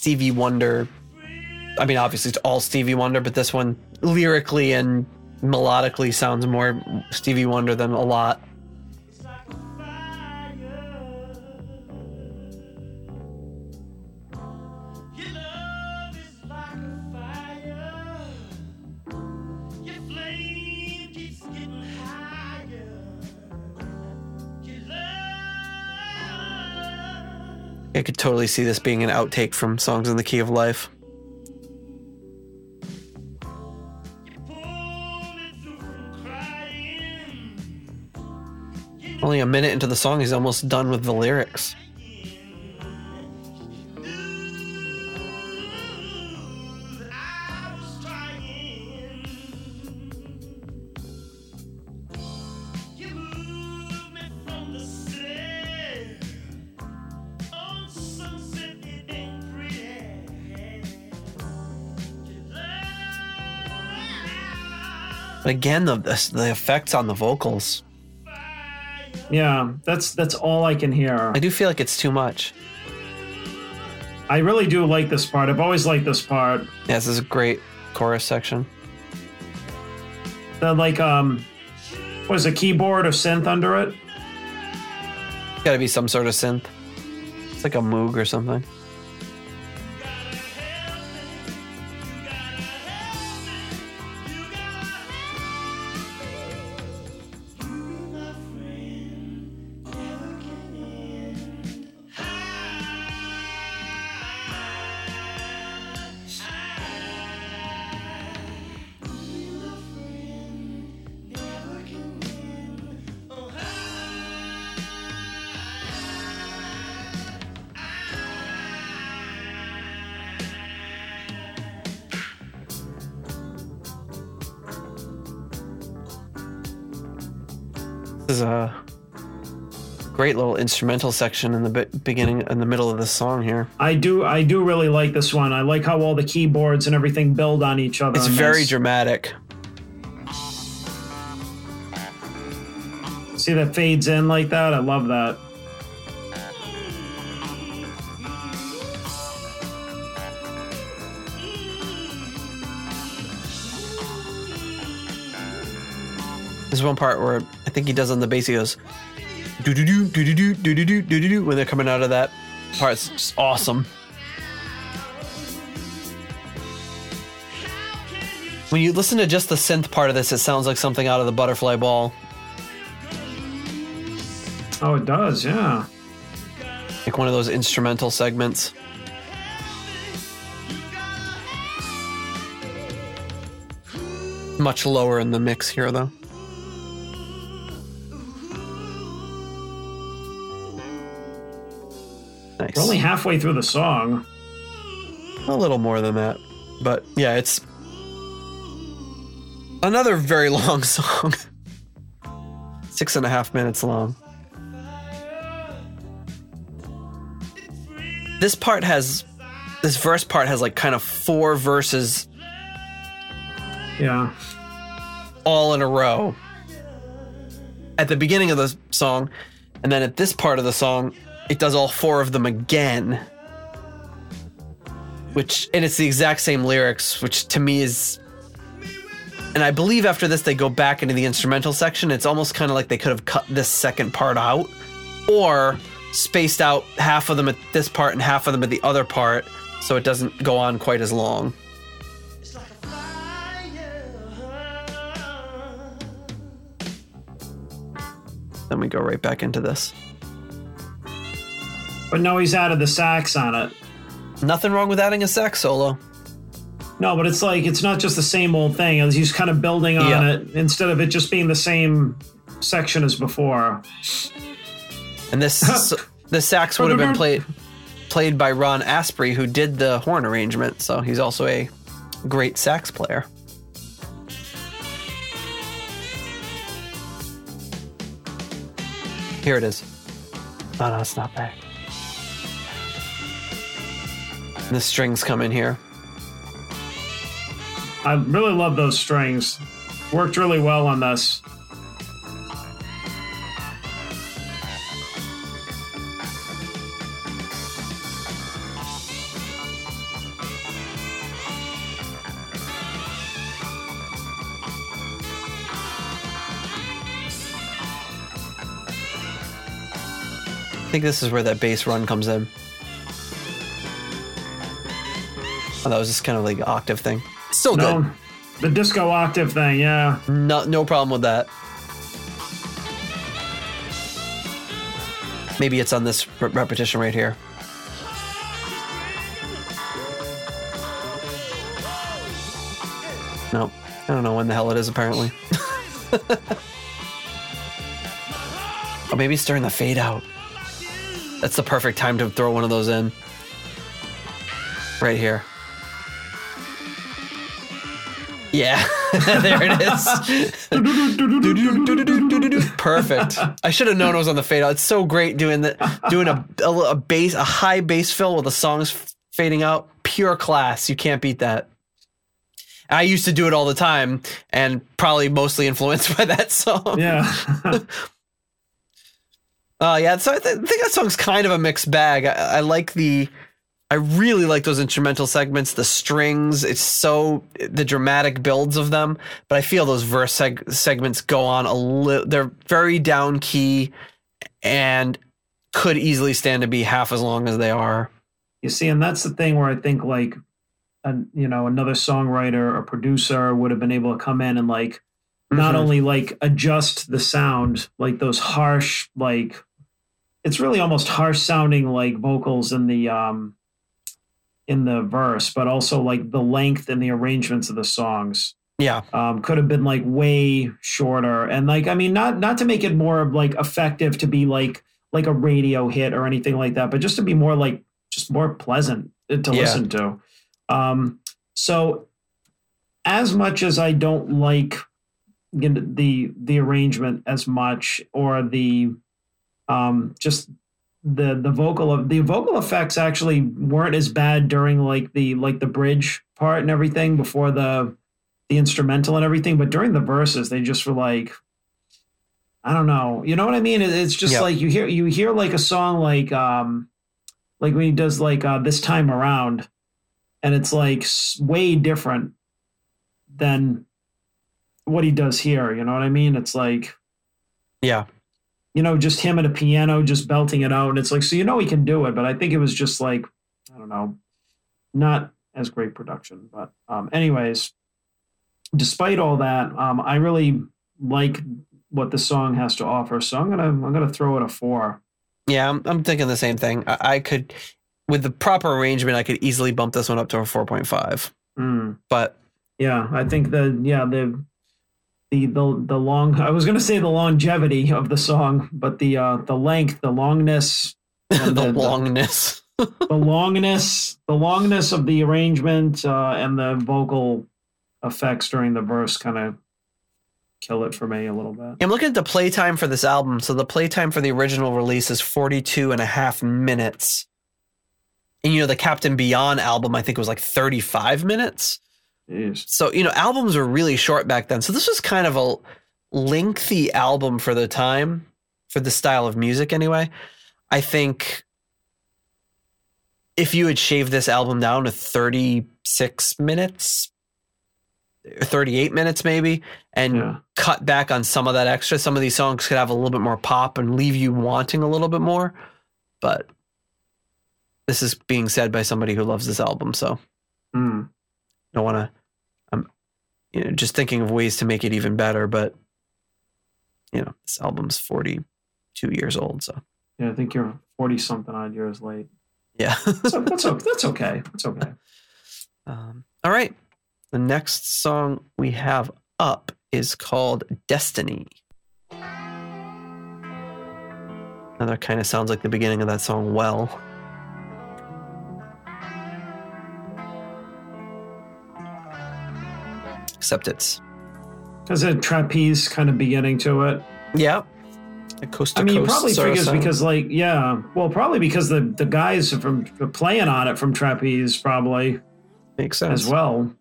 Stevie Wonder. I mean, obviously it's all Stevie Wonder, but this one lyrically and melodically sounds more Stevie Wonder than a lot. I could totally see this being an outtake from Songs in the Key of Life. Only a minute into the song, he's almost done with the lyrics. Again, the, the the effects on the vocals. Yeah, that's that's all I can hear. I do feel like it's too much. I really do like this part. I've always liked this part. Yeah, this is a great chorus section. The like um was a keyboard or synth under it? Got to be some sort of synth. It's like a Moog or something. Great little instrumental section in the be- beginning, in the middle of the song here. I do I do really like this one. I like how all the keyboards and everything build on each other. It's very that's- dramatic. See that fades in like that? I love that. There's one part where I think he does on the bass. He goes, do do do do do do do do do do when they're coming out of that part. It's just awesome. When you listen to just the synth part of this, it sounds like something out of the Butterfly Ball. Oh, it does, yeah. like one of those instrumental segments. Much lower in the mix here, though. Nice. We're only halfway through the song. A little more than that. But yeah, it's another very long song. Six and a half minutes long. This part has, this verse part has like kind of four verses Yeah. all in a row at the beginning of the song, and then at this part of the song, it does all four of them again. Which, and it's the exact same lyrics, which to me is. And I believe after this, they go back into the instrumental section. It's almost kind of like they could have cut this second part out or spaced out half of them at this part and half of them at the other part so it doesn't go on quite as long. It's like a fire. Then we go right back into this. But no, he's added the sax on it. Nothing wrong with adding a sax solo. No, but it's like it's not just the same old thing. It's He's kind of building on Yeah. it instead of it just being the same section as before. And this the sax would have been played played by Ron Asprey, who did the horn arrangement. So he's also a great sax player. Here it is. Oh no, it's not back. And the strings come in here. I really love those strings. Worked really well on this. I think this is where that bass run comes in. Oh, that was just kind of like octave thing. Still good. No, the disco octave thing, yeah. No, no problem with that. Maybe it's on this re- repetition right here. Nope. I don't know when the hell it is, apparently. oh, maybe it's during the fade out. That's the perfect time to throw one of those in. Right here. Yeah, there it is. Perfect. I should have known it was on the fade out. It's so great doing the doing a, a, a bass a high bass fill with the songs fading out. Pure class. You can't beat that. I used to do it all the time, and probably mostly influenced by that song. Yeah. Uh, yeah, so I, th- I think that song's kind of a mixed bag. I, I like the, I really like those instrumental segments, the strings. It's so the dramatic builds of them, but I feel those verse seg- segments go on a little. They're very down key, and could easily stand to be half as long as they are. you see, and that's the thing where I think like, a, you know, another songwriter or producer would have been able to come in and like, not Mhm. only like adjust the sound, like those harsh, like, it's really almost harsh sounding like vocals in the um in the verse, but also like the length and the arrangements of the songs. Yeah, um, could have been like way shorter and like i mean not not to make it more of like effective to be like like a radio hit or anything like that but just to be more like just more pleasant to Yeah. listen to um so as much as i don't like you know, the the arrangement as much or the um just the the vocal of the vocal effects actually weren't as bad during like the like the bridge part and everything before the the instrumental and everything, but during the verses, they just were like, I don't know, you know what I mean? It's just Yeah. like you hear you hear like a song like um like when he does like uh, this time around, and it's like way different than what he does here. You know what I mean? It's like yeah, you know just him at a piano just belting it out, and it's like so you know he can do it, but I think it was just like I don't know, not as great production. But um, anyways, despite all that, um, I really like what the song has to offer. So I'm gonna I'm gonna throw it a four. Yeah, I'm, I'm thinking the same thing. I, I could, with the proper arrangement, I could easily bump this one up to a 4.5. Mm. But Yeah, I think the yeah the the the the long I was gonna say the longevity of the song, but the uh the length, the longness, and the longness. the longness, the longness of the arrangement uh, and the vocal effects during the verse kind of kill it for me a little bit. I'm looking at the playtime for this album. So the playtime for the original release is 42 and a half minutes. And you know, the Captain Beyond album, I think it was like 35 minutes. Jeez. So, you know, albums were really short back then. So this was kind of a lengthy album for the time, for the style of music anyway. I think if you had shaved this album down to 36 minutes, 38 minutes maybe, and Yeah. cut back on some of that extra, some of these songs could have a little bit more pop and leave you wanting a little bit more. But this is being said by somebody who loves this album. So Mm. don't want to you know just thinking of ways to make it even better but you know this album's 42 years old so Yeah, I think you're forty something odd years late. yeah So that's o- that's okay. That's okay. um, all right the next song we have up is called destiny Now that kind of sounds like the beginning of that song well except it's There's a trapeze kind of beginning to it. yeah. Coast to I mean, you coast probably of figures because, like, yeah, well, probably because the the guys from playing on it from trapeze probably makes sense. as well.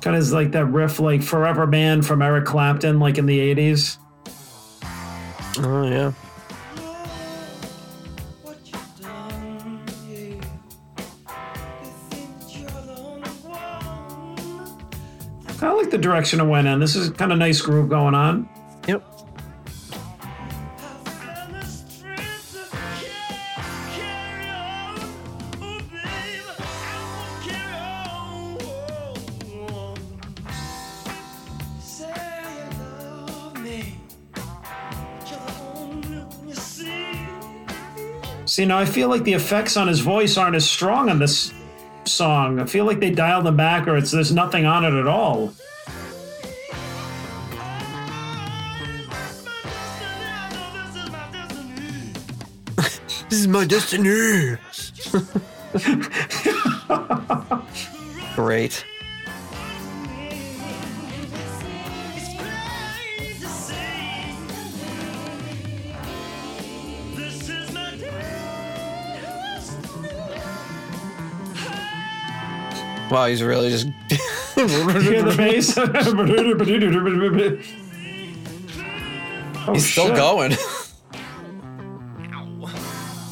Kind of like that riff, like "Forever Man" from Eric Clapton, like in the '80s. oh yeah What you done, yeah. You think that you're the only one. Kind of like the direction it went in. This is kind of nice groove going on. See, now I feel like the effects on his voice aren't as strong on this song. I feel like they dialed them back, or it's there's nothing on it at all. This is my destiny. Great. Wow, he's really just. Hear the bass? oh, he's still shit. going.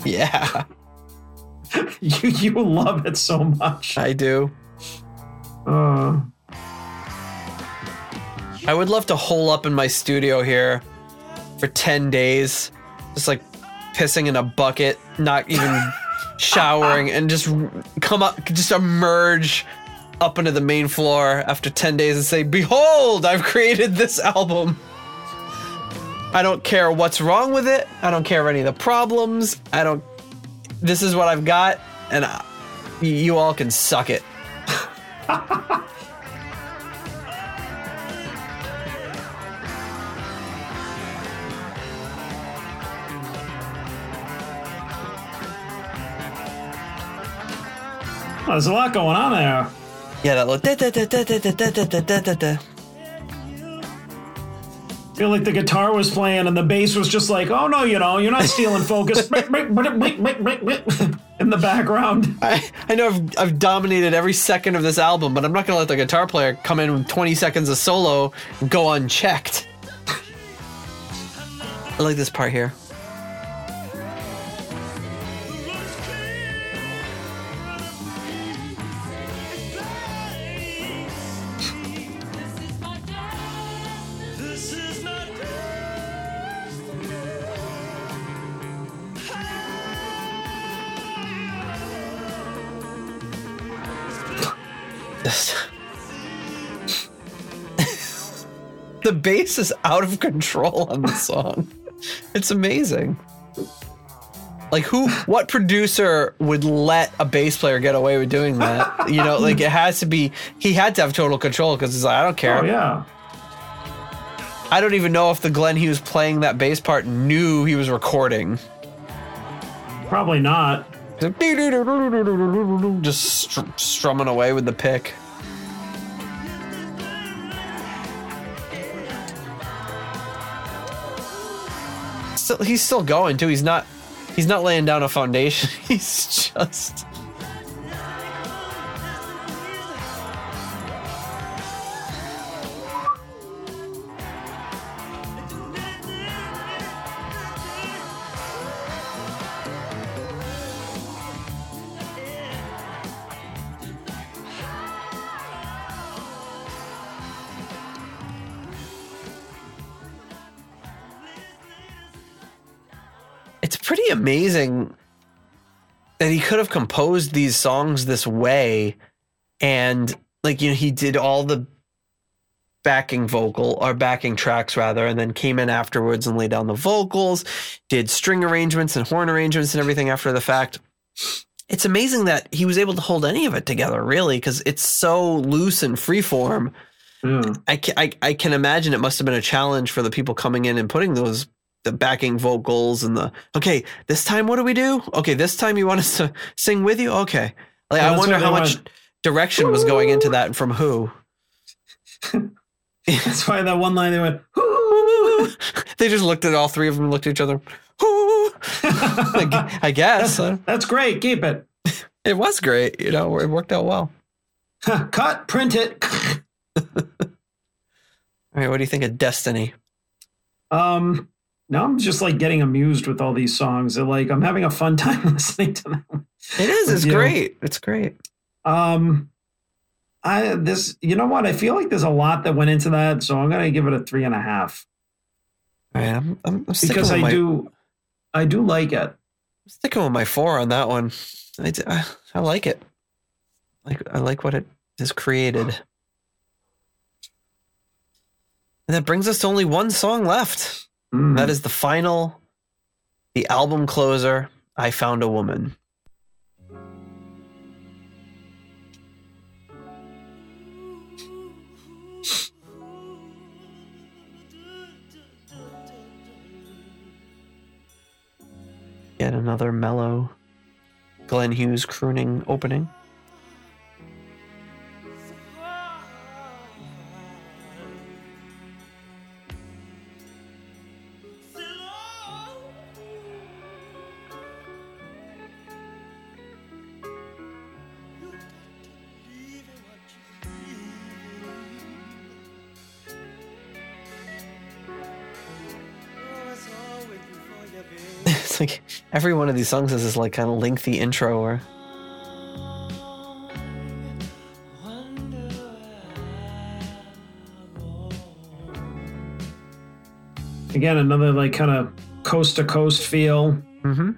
yeah, You you love it so much. I do. Uh, I would love to hole up in my studio here for 10 days, just like pissing in a bucket, not even showering, and just come up, just emerge up into the main floor after 10 days and say, Behold, I've created this album. I don't care what's wrong with it. I don't care any of the problems. I don't. This is what I've got, and I, you all can suck it. there's a lot going on there. Yeah, that little. da- da- da- da- da- da- da- da- da- da- da. I feel like the guitar was playing and the bass was just like, oh no, you know, you're not stealing focus in the background. I, I know I've, I've dominated every second of this album, but I'm not going to let the guitar player come in with 20 seconds of solo go unchecked. I like this part here. The bass is out of control on the song. It's amazing. Like who what producer would let a bass player get away with doing that? You know, like it has to be he had to have total control because he's like, I don't care. Oh yeah. I don't even know if the Glenn he was playing that bass part knew he was recording. Probably not. Just str- strumming away with the pick. Still, he's still going too. He's not. He's not laying down a foundation. He's just. Pretty amazing that he could have composed these songs this way and like you know he did all the backing vocal or backing tracks rather and then came in afterwards and laid down the vocals did string arrangements and horn arrangements and everything after the fact it's amazing that he was able to hold any of it together really because it's so loose and freeform Yeah. I can, I, I can imagine it must have been a challenge for the people coming in and putting those the backing vocals and the okay this time what do we do okay this time you want us to sing with you okay like Yeah, i wonder how much want. direction was going into that and from who That's why that one line they went. They just looked at all three of them looked at each other Like, i guess uh, That's great. Keep it. it was great you know it worked out well Cut. Print it. all right what do you think of destiny Um. Now I'm just like getting amused with all these songs. They're like I'm having a fun time listening to them. it is it's great it's great Um, I this you know what I feel like there's a lot that went into that, so I'm gonna give it a three and a half all right i'm, I'm, I'm sticking because with I my, do I do like it. sticking with my four on that one. I I like it. Like I like what it has created. And that brings us to only one song left. Mm. That is the final, the album closer. I found a woman. Yet another mellow Glenn Hughes crooning opening. Every one of these songs has this like kind of lengthy intro or Again, another like kind of coast to coast feel. mm-hmm.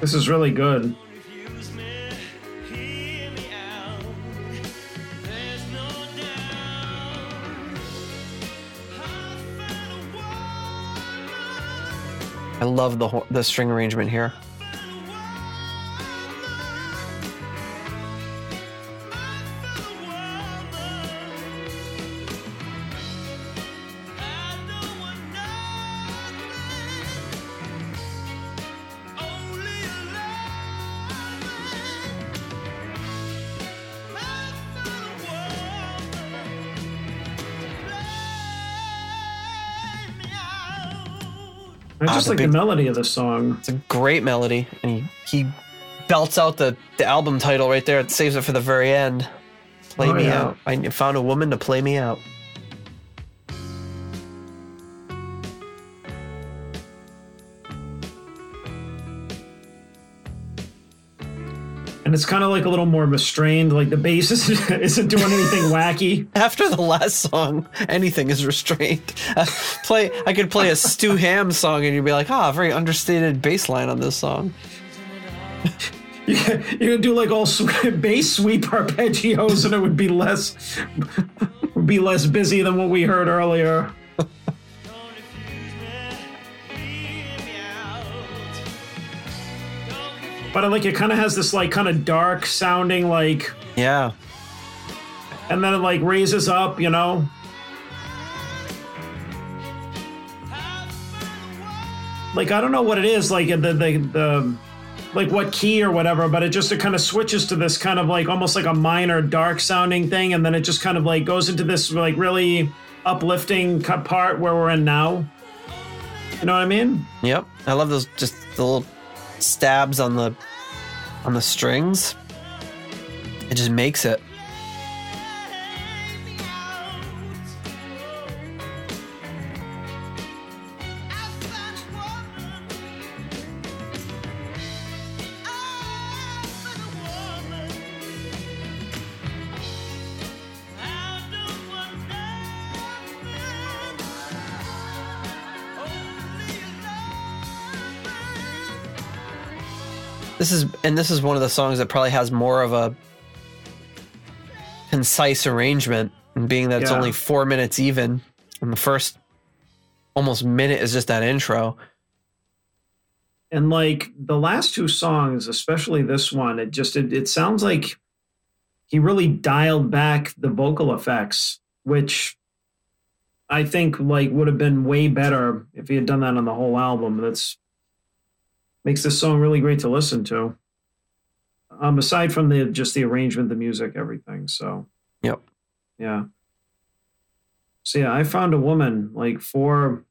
This is really good. I love the the string arrangement here. Like big- the melody of the song. It's a great melody, and he, he belts out the, the album title right there. It saves it for the very end. Play Oh, me yeah. out. I found a woman to play me out. And it's kind of like a little more restrained. Like the bass isn't, isn't doing anything wacky. After the last song, anything is restrained. Uh, play, I could play a Stu Hamm song, and you'd be like, "Ah, very understated bass line on this song." You could do like all bass sweep arpeggios, and it would be less would be less busy than what we heard earlier. But I like it kind of has this like kind of dark sounding like, Yeah, and then it like raises up, you know. Like I don't know what it is, like the the the like what key or whatever, but it just it kind of switches to this kind of like almost like a minor dark sounding thing, and then it just kind of like goes into this like really uplifting part where we're in now. You know what I mean? yep. I love those just the little stabs on the on the strings. It just makes it. This is and this is one of the songs that probably has more of a concise arrangement, and being that it's Yeah. only four minutes even, and the first almost minute is just that intro. and like the last two songs especially this one it just it, it sounds like he really dialed back the vocal effects which i think like would have been way better if he had done that on the whole album that's makes this song really great to listen to um aside from the just the arrangement the music everything so Yep. yeah so yeah i found a woman like four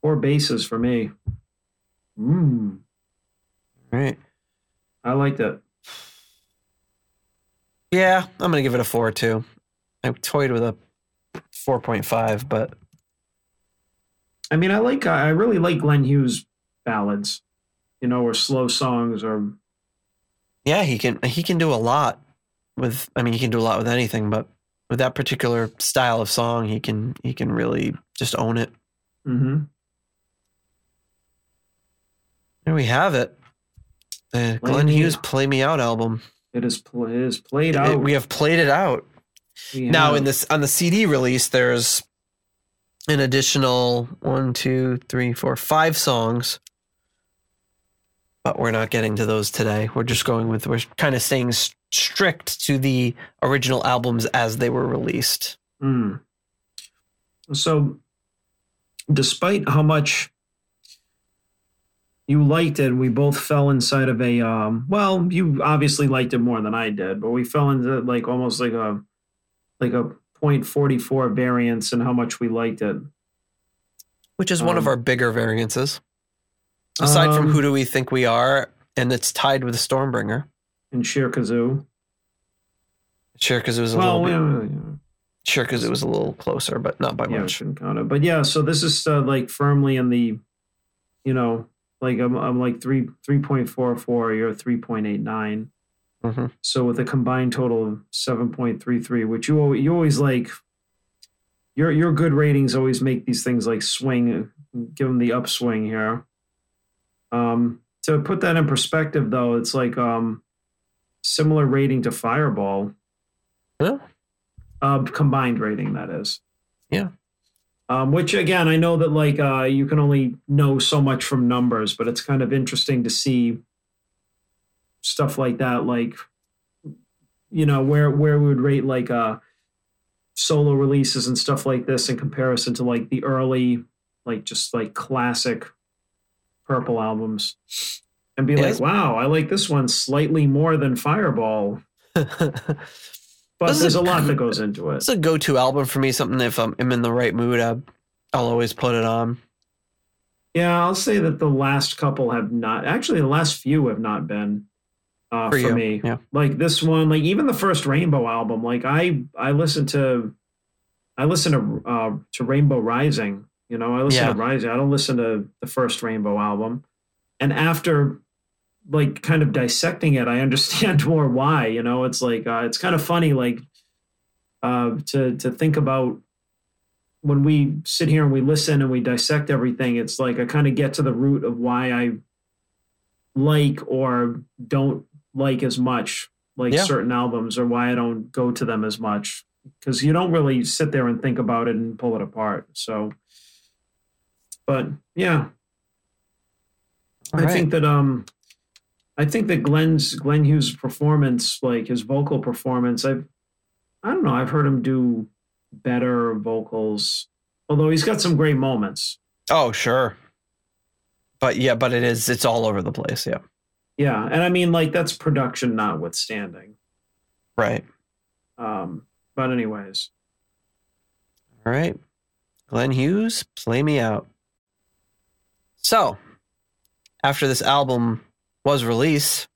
four bases for me mm. Right. I liked it. Yeah, I'm gonna give it a four too. I toyed with a four point five, but I mean, I like I really like Glenn Hughes ballads, you know, or slow songs or yeah, he can he can do a lot with. I mean, he can do a lot with anything, but with that particular style of song, he can he can really just own it. mm-hmm. There we have it. The Glenn Me Hughes Out. "Play Me Out" album. it is pl- it is played It- out. we have played it out. We Now have- in this on the CD release, there's an additional one, two, three, four, five songs. But we're not getting to those today. We're just going with we're kind of staying strict to the original albums as they were released. Mm. So, despite how much you liked it, we both fell inside of a. Um, well, you obviously liked it more than I did, but we fell into like almost like a like a point forty four variance in how much we liked it. Which is one of Um, our bigger variances. Aside from Um, who do we think we are, and it's tied with the Stormbringer. and Sheer Kazoo. Sure, because was a Well, little we, bit, yeah, it was a little closer, but not by yeah, much. shouldn't count it. But yeah, so this is uh, like firmly in the, you know, like I'm, I'm like three three point four four. You're three point eight nine. hmm So with a combined total of seven point three three, which you you always like. Your your good ratings always make these things like swing, give them the upswing here. Um, to put that in perspective, though, it's like um, similar rating to Fireball. Yeah. Uh, combined rating, that is. Yeah. Um, which again, I know that like uh, you can only know so much from numbers, but it's kind of interesting to see stuff like that, like you know where where we would rate like uh solo releases and stuff like this in comparison to like the early like just like classic purple albums and be Yes. like wow i like this one slightly more than fireball but This there's a a lot that goes into it It's a go-to album for me. Something if I'm, I'm in the right mood, I, I'll always put it on. yeah i'll say that the last couple have not actually the last few have not been uh, For for, me yeah. like this one like even the first rainbow album like i i listened to i listened to uh to rainbow rising you know i listen Yeah. to rising i don't listen to the first rainbow album and after like kind of dissecting it, I understand more why. You know, it's like uh, it's kind of funny, like uh, to to think about when we sit here and we listen and we dissect everything. It's like I kind of get to the root of why I like or don't like as much like Yeah. certain albums or why I don't go to them as much because you don't really sit there and think about it and pull it apart. So, but yeah, All I right. think that um, I think that Glenn's Glenn Hughes' performance, like his vocal performance, I've I don't know, I've heard him do better vocals, although he's got some great moments. Oh, sure. But yeah, but it is it's all over the place, yeah. Yeah, and I mean like that's production notwithstanding. Right. Um, but anyways, All right. Glenn Hughes, play me out. So, after this album was released,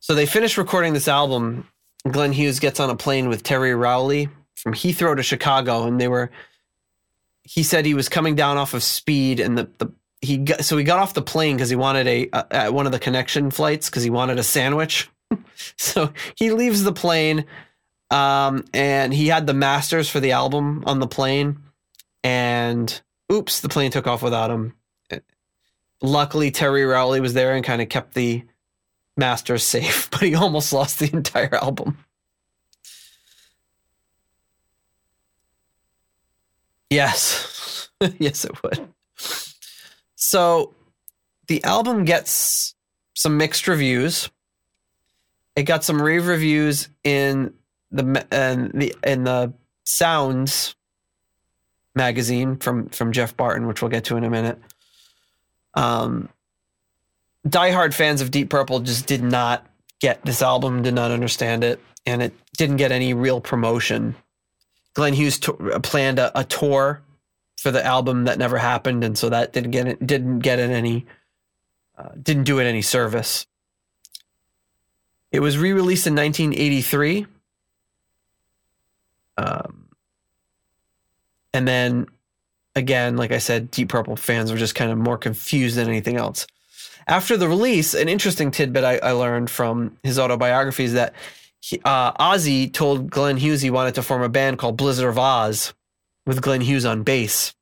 so they finished recording this album. Glenn Hughes gets on a plane with Terry Rowley from Heathrow to Chicago, and they were. He said he was coming down off of speed, and the, the he got, so he got off the plane because he wanted a at one of the connection flights because he wanted a sandwich. so he leaves the plane um, and he had the masters for the album on the plane, and oops, the plane took off without him. Luckily, Terry Rowley was there and kind of kept the masters safe, but he almost lost the entire album. Yes, yes, it would. So, the album gets some mixed reviews. It got some rave reviews in the and the in the Sounds magazine from from Geoff Barton, which we'll get to in a minute. Um, diehard fans of Deep Purple just did not get this album, did not understand it, and it didn't get any real promotion. Glenn Hughes to- planned a, a tour for the album that never happened, and so that didn't get it, didn't get it any uh, didn't do it any service. It was re-released in 1983. Um, and then again, like I said, Deep Purple fans were just kind of more confused than anything else. After the release, an interesting tidbit I, I learned from his autobiography is that he, uh, Ozzy told Glenn Hughes he wanted to form a band called Blizzard of Oz with Glenn Hughes on bass,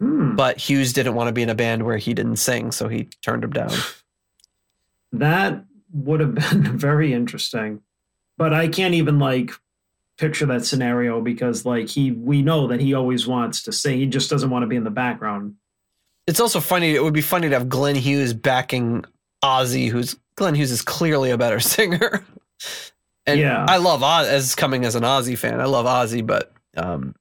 hmm, but Hughes didn't want to be in a band where he didn't sing, so he turned him down. that would have been very interesting. But I can't even like picture that scenario because like he we know that he always wants to sing. He just doesn't want to be in the background. It's also funny. It would be funny to have Glenn Hughes backing Ozzy, who's Glenn Hughes is clearly a better singer. and Yeah. I love Oz as coming as an Ozzy fan. I love Ozzy, but um,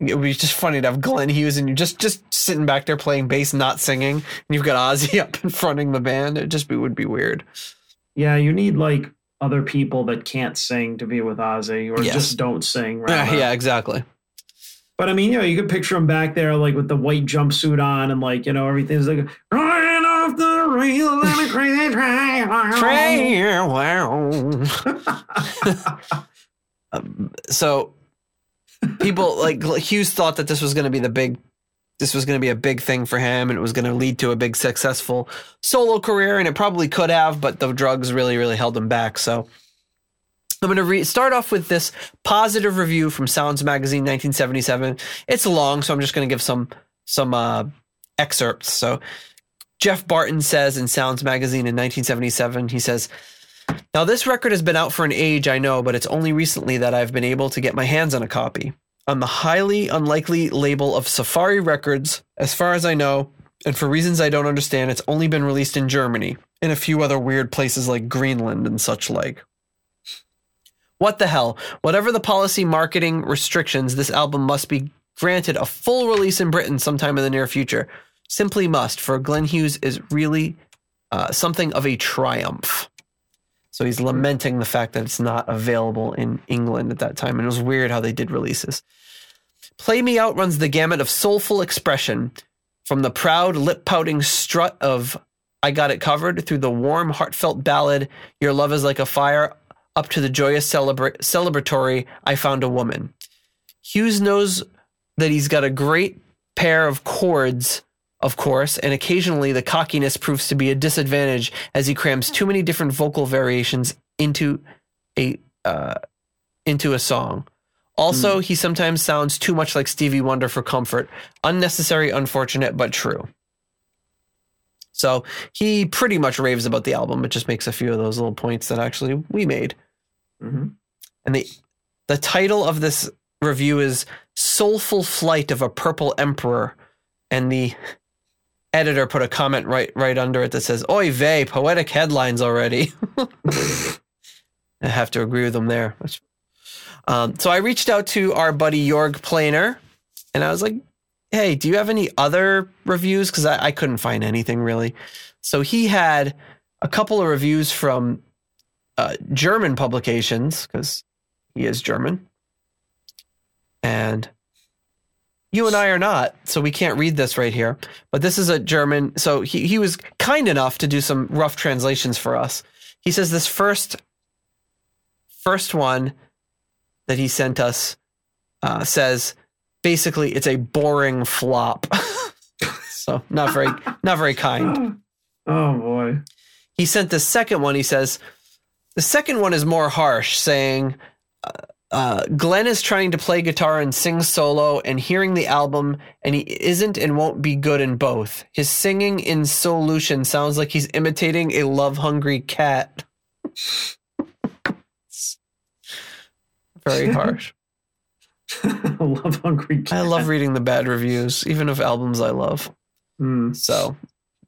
it would be just funny to have Glenn Hughes and you just just sitting back there playing bass, not singing, and you've got Ozzy up in fronting the band. It just be, would be weird. Yeah, you need like other people that can't sing to be with Ozzy or Yes. just don't sing. Yeah, Rather. yeah, exactly. But I mean, you know, you could picture him back there, like with the white jumpsuit on, and like you know, everything's like running off the rails on a crazy train. Um, so people like Hughes thought that this was going to be the big this was going to be a big thing for him and it was going to lead to a big successful solo career and it probably could have but the drugs really really held him back. So i'm going to re- start off with this positive review from sounds magazine 1977 it's long so i'm just going to give some some uh, excerpts. So geoff barton says in sounds magazine in 1977 he says now, this record has been out for an age, I know, but it's only recently that I've been able to get my hands on a copy. On the highly unlikely label of Safari Records, as far as I know, and for reasons I don't understand, it's only been released in Germany, and a few other weird places like Greenland and such like. What the hell? Whatever the policy marketing restrictions, this album must be granted a full release in Britain sometime in the near future. Simply must, for Glenn Hughes is really uh, something of a triumph. So he's lamenting the fact that it's not available in England at that time. And it was weird how they did releases. Play Me Out runs the gamut of soulful expression from the proud, lip pouting strut of I Got It Covered through the warm, heartfelt ballad Your Love is Like a Fire up to the joyous celebra- celebratory I Found a Woman. Hughes knows that he's got a great pair of chords of course, and occasionally the cockiness proves to be a disadvantage as he crams too many different vocal variations into a uh, into a song. Also, he sometimes sounds too much like Stevie Wonder for comfort. Unnecessary, unfortunate, but true. So he pretty much raves about the album, but just makes a few of those little points that actually we made. hmm And the the title of this review is Soulful Flight of a Purple Emperor. And the editor put a comment right right under it that says, Oy vey, poetic headlines already. I have to agree with him there. Um, so I reached out to our buddy Jörg Planer and I was like, hey, do you have any other reviews? Because I, I couldn't find anything really. So he had a couple of reviews from uh, German publications because he is German. And you and I are not, so we can't read this right here. But this is a German. So he, he was kind enough to do some rough translations for us. He says this first first one that he sent us uh, says basically it's a boring flop. so not very not very kind. Oh boy. He sent the second one. He says the second one is more harsh, saying uh, uh, Glenn is trying to play guitar and sing solo, and hearing the album, and he isn't and won't be good in both. His singing in Soulution sounds like he's imitating a love hungry cat. Very harsh. love hungry. Cat. I love reading the bad reviews, even of albums I love. Mm. So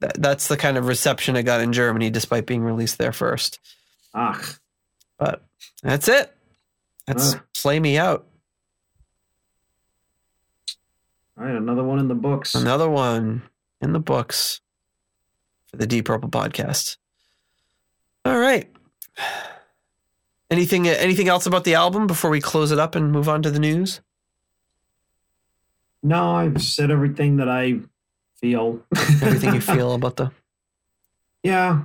that, that's the kind of reception it got in Germany, despite being released there first. Ach. But that's it. That's Ah. Play Me Out. All right, another one in the books. Another one in the books for the Deep Purple podcast. All right. Anything anything else about the album before we close it up and move on to the news? No, I've said everything that I feel. Everything you feel about the Yeah.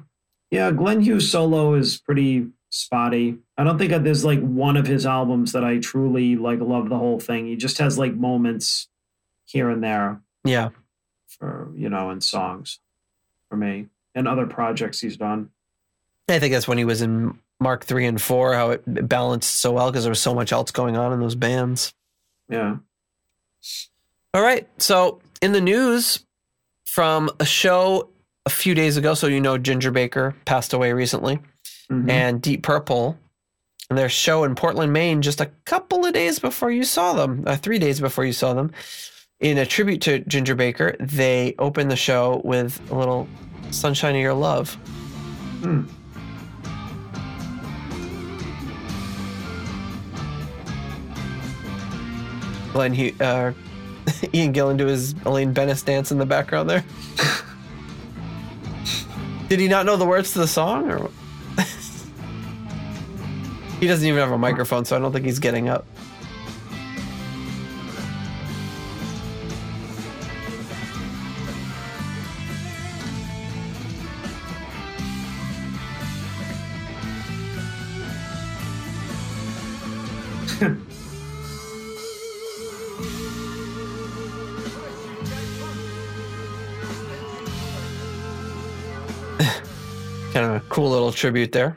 Yeah, Glenn Hughes solo is pretty spotty. I don't think that there's like one of his albums that I truly like love the whole thing. He just has like moments here and there Yeah. for, you know, in songs for me and other projects he's done. I think that's when he was in Mark 3 and 4 how it balanced so well because there was so much else going on in those bands. Yeah. All right. So, in the news from a show a few days ago, so you know Ginger Baker passed away recently, Mhm. and Deep Purple, and their show in Portland, Maine, just a couple of days before you saw them, uh, three days before you saw them, in a tribute to Ginger Baker, they opened the show with a little "Sunshine of Your Love." Hmm. Glenn Hugh, uh, Ian Gillan do his Elaine Benes dance in the background there. Did he not know the words to the song, or he doesn't even have a microphone, so I don't think he's getting up. Kind of a cool little tribute there.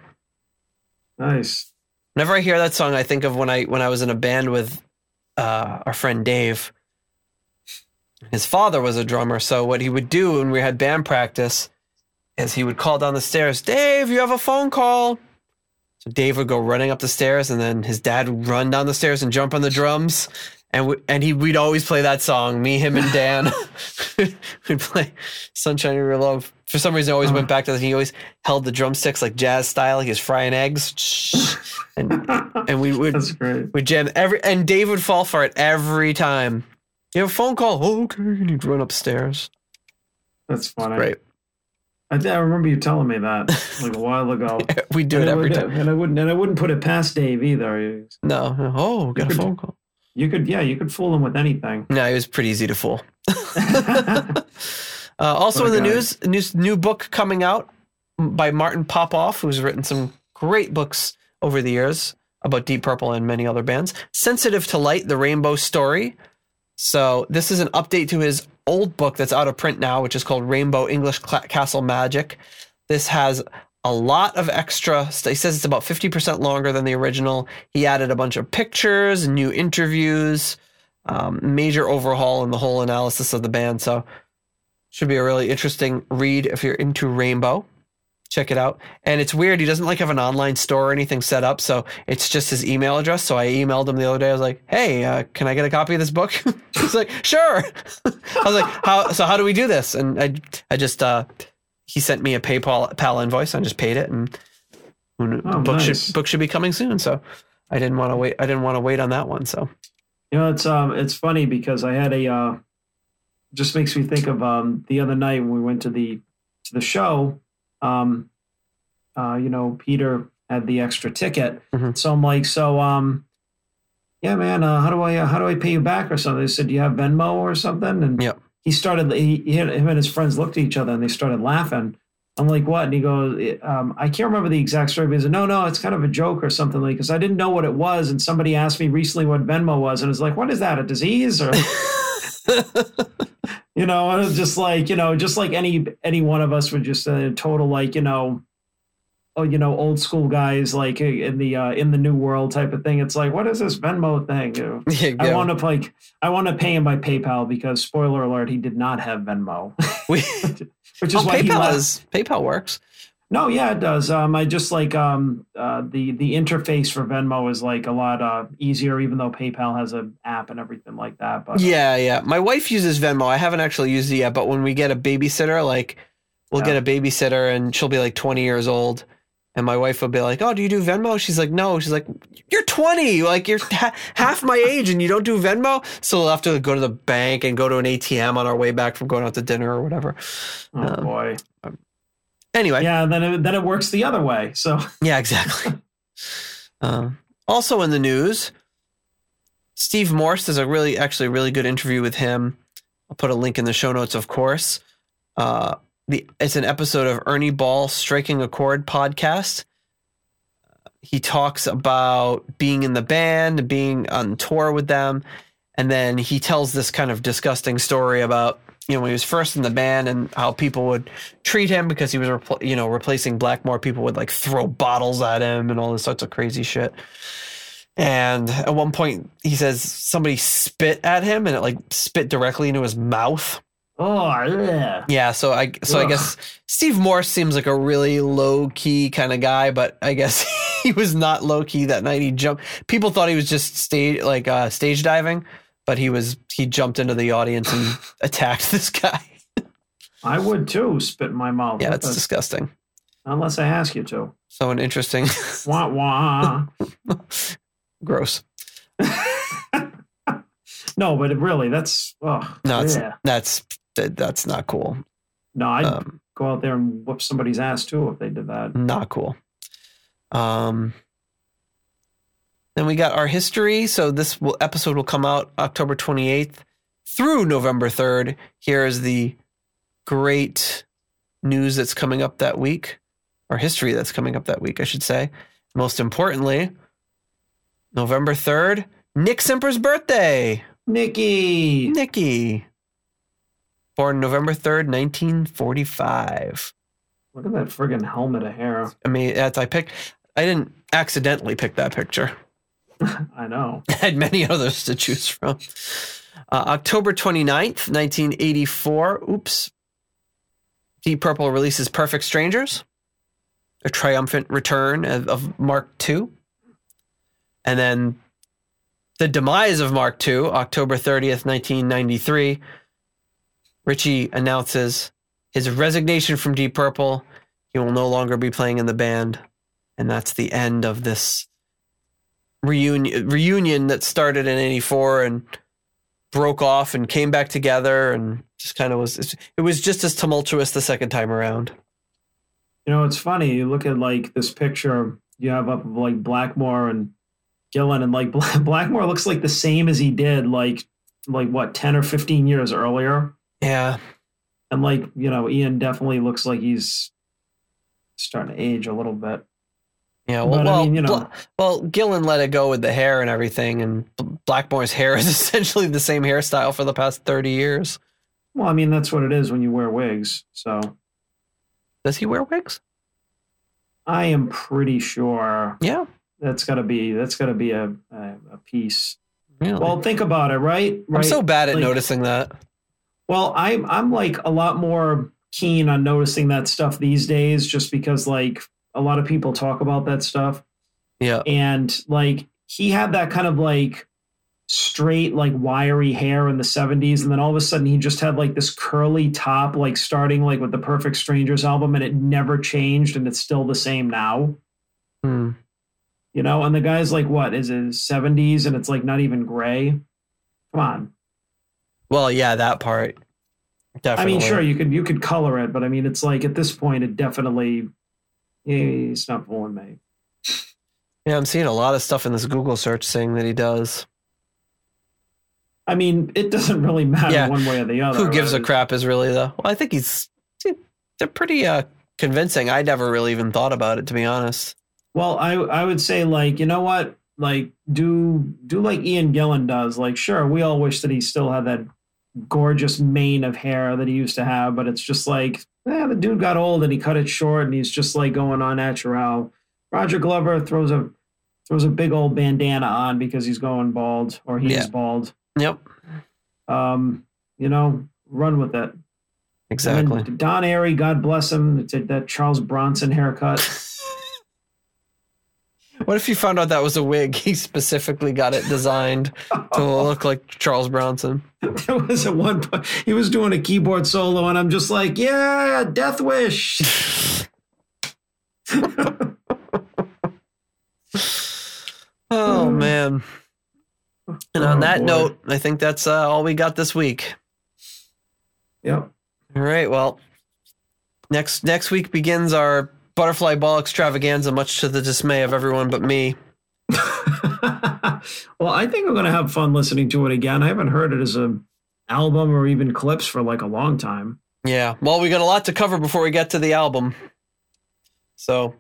Nice. Whenever I hear that song, I think of when I when I was in a band with uh, our friend Dave. His father was a drummer, so what he would do when we had band practice is he would call down the stairs, "Dave, you have a phone call." So Dave would go running up the stairs, and then his dad would run down the stairs and jump on the drums, and we, and he we'd always play that song. Me, him, and Dan would play "Sunshine of Your Love." For some reason, I always went uh-huh. back to that. He always held the drumsticks like jazz style, he was frying eggs, and and we would we jam every, and Dave would fall for it every time. You have a phone call? Oh, okay. And he'd run upstairs. That's funny. Great. I, I remember you telling me that like a while ago. We do it and, I every would, time. and I wouldn't and I wouldn't put it past Dave either. No. Oh, got a phone call. You could yeah, you could fool them with anything. No, it was pretty easy to fool. Uh, also What in the news, news, new book coming out by Martin Popoff, who's written some great books over the years about Deep Purple and many other bands. Sensitive to Light, The Rainbow Story. So this is an update to his old book that's out of print now, which is called Rainbow English Cla Castle Magic. This has a lot of extra. He says it's about 50% longer than the original. He added a bunch of pictures, new interviews, um, major overhaul in the whole analysis of the band. So, should be a really interesting read if you're into Rainbow. Check it out. And it's weird. He doesn't like have an online store or anything set up. So it's just his email address. So I emailed him the other day. I was like, hey, uh, can I get a copy of this book? He's like, sure. I was like, how, so how do we do this? And I, I just, uh, he sent me a PayPal PAL invoice. I just paid it and Oh, book nice. should, book should be coming soon. So I didn't want to wait. I didn't want to wait on that one. So You know, it's um, it's funny because I had a uh, just makes me think of um the other night when we went to the to the show. Um, uh, you know, Peter had the extra ticket, Mhm. so I'm like, so um, yeah, man, uh, how do I uh, how do I pay you back or something? They said, do you have Venmo or something? And Yep. He started. He, him and his friends looked at each other and they started laughing. I'm like, what? And he goes, um, I can't remember the exact story. But he said, no, no, it's kind of a joke or something like. Because I didn't know what it was, and somebody asked me recently what Venmo was, and it's like, what is that? A disease or? you know, and it's just like you know, just like any any one of us would just a total like you know, you know, old school guys like in the uh, in the new world type of thing. It's like, what is this Venmo thing? Yeah, I want to like I want to pay him by PayPal because spoiler alert, he did not have Venmo, which is oh, why PayPal is PayPal works. No, yeah, it does. Um, I just like um, uh, the the interface for Venmo is like a lot uh, easier, even though PayPal has an app and everything like that. But Yeah, yeah. My wife uses Venmo. I haven't actually used it yet, but when we get a babysitter, like we'll Yeah. get a babysitter and she'll be like 20 years old. And my wife will be like, "Oh, do you do Venmo?" She's like, "No." She's like, "You're 20, like you're ha- half my age, and you don't do Venmo." So we'll have to go to the bank and go to an ATM on our way back from going out to dinner or whatever. oh um, boy, Anyway, yeah, yeah. Then it, then it works the other way. So Yeah, exactly. uh, also in the news, Steve Morse. There's a really, actually, really good interview with him. I'll put a link in the show notes, of course. Uh, the it's an episode of Ernie Ball Striking a Chord podcast. He talks about being in the band, being on tour with them, and then he tells this kind of disgusting story about you know when he was first in the band and how people would treat him because he was repl- you know replacing Blackmore. People would like throw bottles at him and all this sorts of crazy shit. And at one point, he says somebody spit at him and it like spit directly into his mouth. Oh yeah, Yeah, so I so I guess Steve Morse seems like a really low key kind of guy, but I guess he was not low key that night. He jumped. People thought he was just stage like uh, stage diving, but he was he jumped into the audience and attacked this guy. I would too spit in my mouth. Yeah, What it's disgusting. unless I ask you to. So an interesting, Wah wah. gross. no, but really, that's oh No, it's, yeah. that's that, that's not cool. No, I'd Um, go out there and whoop somebody's ass too if they did that. not cool. Um, then we got our history. So this will, episode will come out October 28th through November 3rd. Here is the great news that's coming up that week, or history that's coming up that week, I should say. Most importantly, November 3rd, Nick Simper's birthday. Nikki. Nicky. Born November 3rd, 1945. Look at that friggin' helmet of hair. I mean, that's I picked. I didn't accidentally pick that picture. I know. I had many others to choose from. Uh, October 29th, 1984. Oops. Deep Purple releases Perfect Strangers, a triumphant return of, of Mark II. And then the demise of Mark II, October 30th, 1993. Richie announces his resignation from Deep Purple. He will no longer be playing in the band. And that's the end of this reunion reunion that started in 84 and broke off and came back together and just kind of was it was just as tumultuous the second time around You know, it's funny. You look at like this picture you have up of like Blackmore and Gillan, and like Blackmore looks like the same as he did like like what ten or fifteen years earlier, yeah and like you know, Ian definitely looks like he's starting to age a little bit. yeah well, But, I mean, you know- well gillan let it go with the hair and everything and blackmore's hair is essentially the same hairstyle for the past 30 years Well, I mean, that's what it is when you wear wigs. So Does he wear wigs? I am pretty sure Yeah. that's got to be that's got to be a, a a piece. Really? Well, think about it, right? I'm so bad at like- noticing that. Well, I'm I'm like a lot more keen on noticing that stuff these days, just because like a lot of people talk about that stuff, Yeah. and like he had that kind of like straight like wiry hair in the 70s and then all of a sudden he just had like this curly top like starting like with the perfect strangers album and it never changed and it's still the same now Hmm. you know and the guy's like what is it 70s and it's like not even gray come on Well, yeah, that part. Definitely. I mean, sure, you could you could color it, but I mean, it's like at this point, it definitely it's not fooling me. Yeah, I'm seeing a lot of stuff in this Google search saying that he does. I mean, it doesn't really matter Yeah. one way or the other. Who gives a crap is really the. Well, I think he's. They're pretty uh, convincing. I never really even thought about it, to be honest. Well, I I would say like you know what, like do do like Ian Gillan does. Like, sure, we all wish that he still had that gorgeous mane of hair that he used to have, but it's just like, eh, the dude got old and he cut it short, and he's just like going on natural. Roger Glover throws a throws a big old bandana on because he's going bald or he's Yeah. bald. Yep. um, you know, run with it. Exactly. Don Airey, God bless him, that Charles Bronson haircut. What if you found out that was a wig? He specifically got it designed to look like Charles Bronson. there was at one point he was doing a keyboard solo, and I'm just like, yeah, Death Wish. Oh man. And on Oh, that boy. note, I think that's uh, all we got this week. Yep. All right. Well, next next week begins our butterfly ball extravaganza, much to the dismay of everyone but me. well, I think I'm gonna have fun listening to it again. I haven't heard it as a album or even clips for like a long time. Yeah. Well, we got a lot to cover before we get to the album. So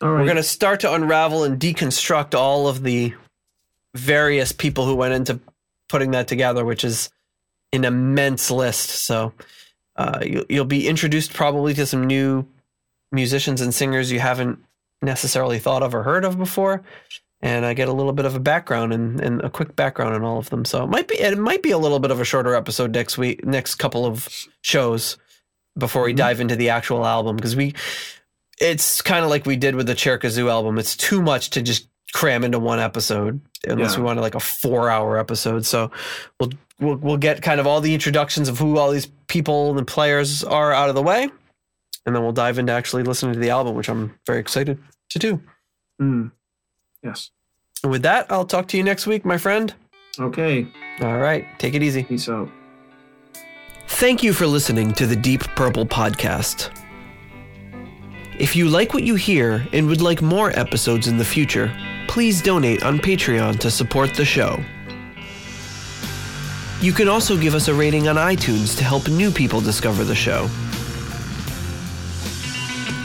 right. we're gonna start to unravel and deconstruct all of the various people who went into putting that together, which is an immense list. So uh, you, you'll be introduced probably to some new musicians and singers you haven't necessarily thought of or heard of before. And I get a little bit of a background and, and a quick background on all of them. So it might be it might be a little bit of a shorter episode next week, next couple of shows before we Mhm. dive into the actual album because we it's kind of like we did with the Cherkazoo album. It's too much to just cram into one episode unless Yeah. we wanted like a four hour episode. So we'll, we'll we'll get kind of all the introductions of who all these people and players are out of the way, and then we'll dive into actually listening to the album, which I'm very excited to do. Mm. Yes. And with that, I'll talk to you next week, my friend. Okay. All right, take it easy. Peace out. Thank you for listening to the Deep Purple podcast. If you like what you hear and would like more episodes in the future, please donate on Patreon to support the show. You can also give us a rating on iTunes to help new people discover the show.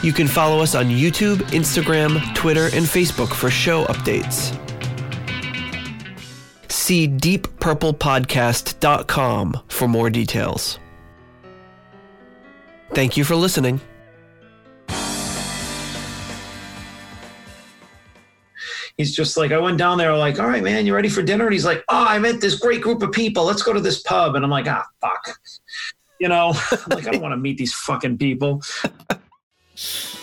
You can follow us on YouTube, Instagram, Twitter, and Facebook for show updates. See deeppurplepodcast.com for more details. Thank you for listening. he's just like, I went down there, like, all right, man, you ready for dinner? And he's like, oh, I met this great group of people. Let's go to this pub. And I'm like, ah, fuck. You know, like, I don't want to meet these fucking people. Shh.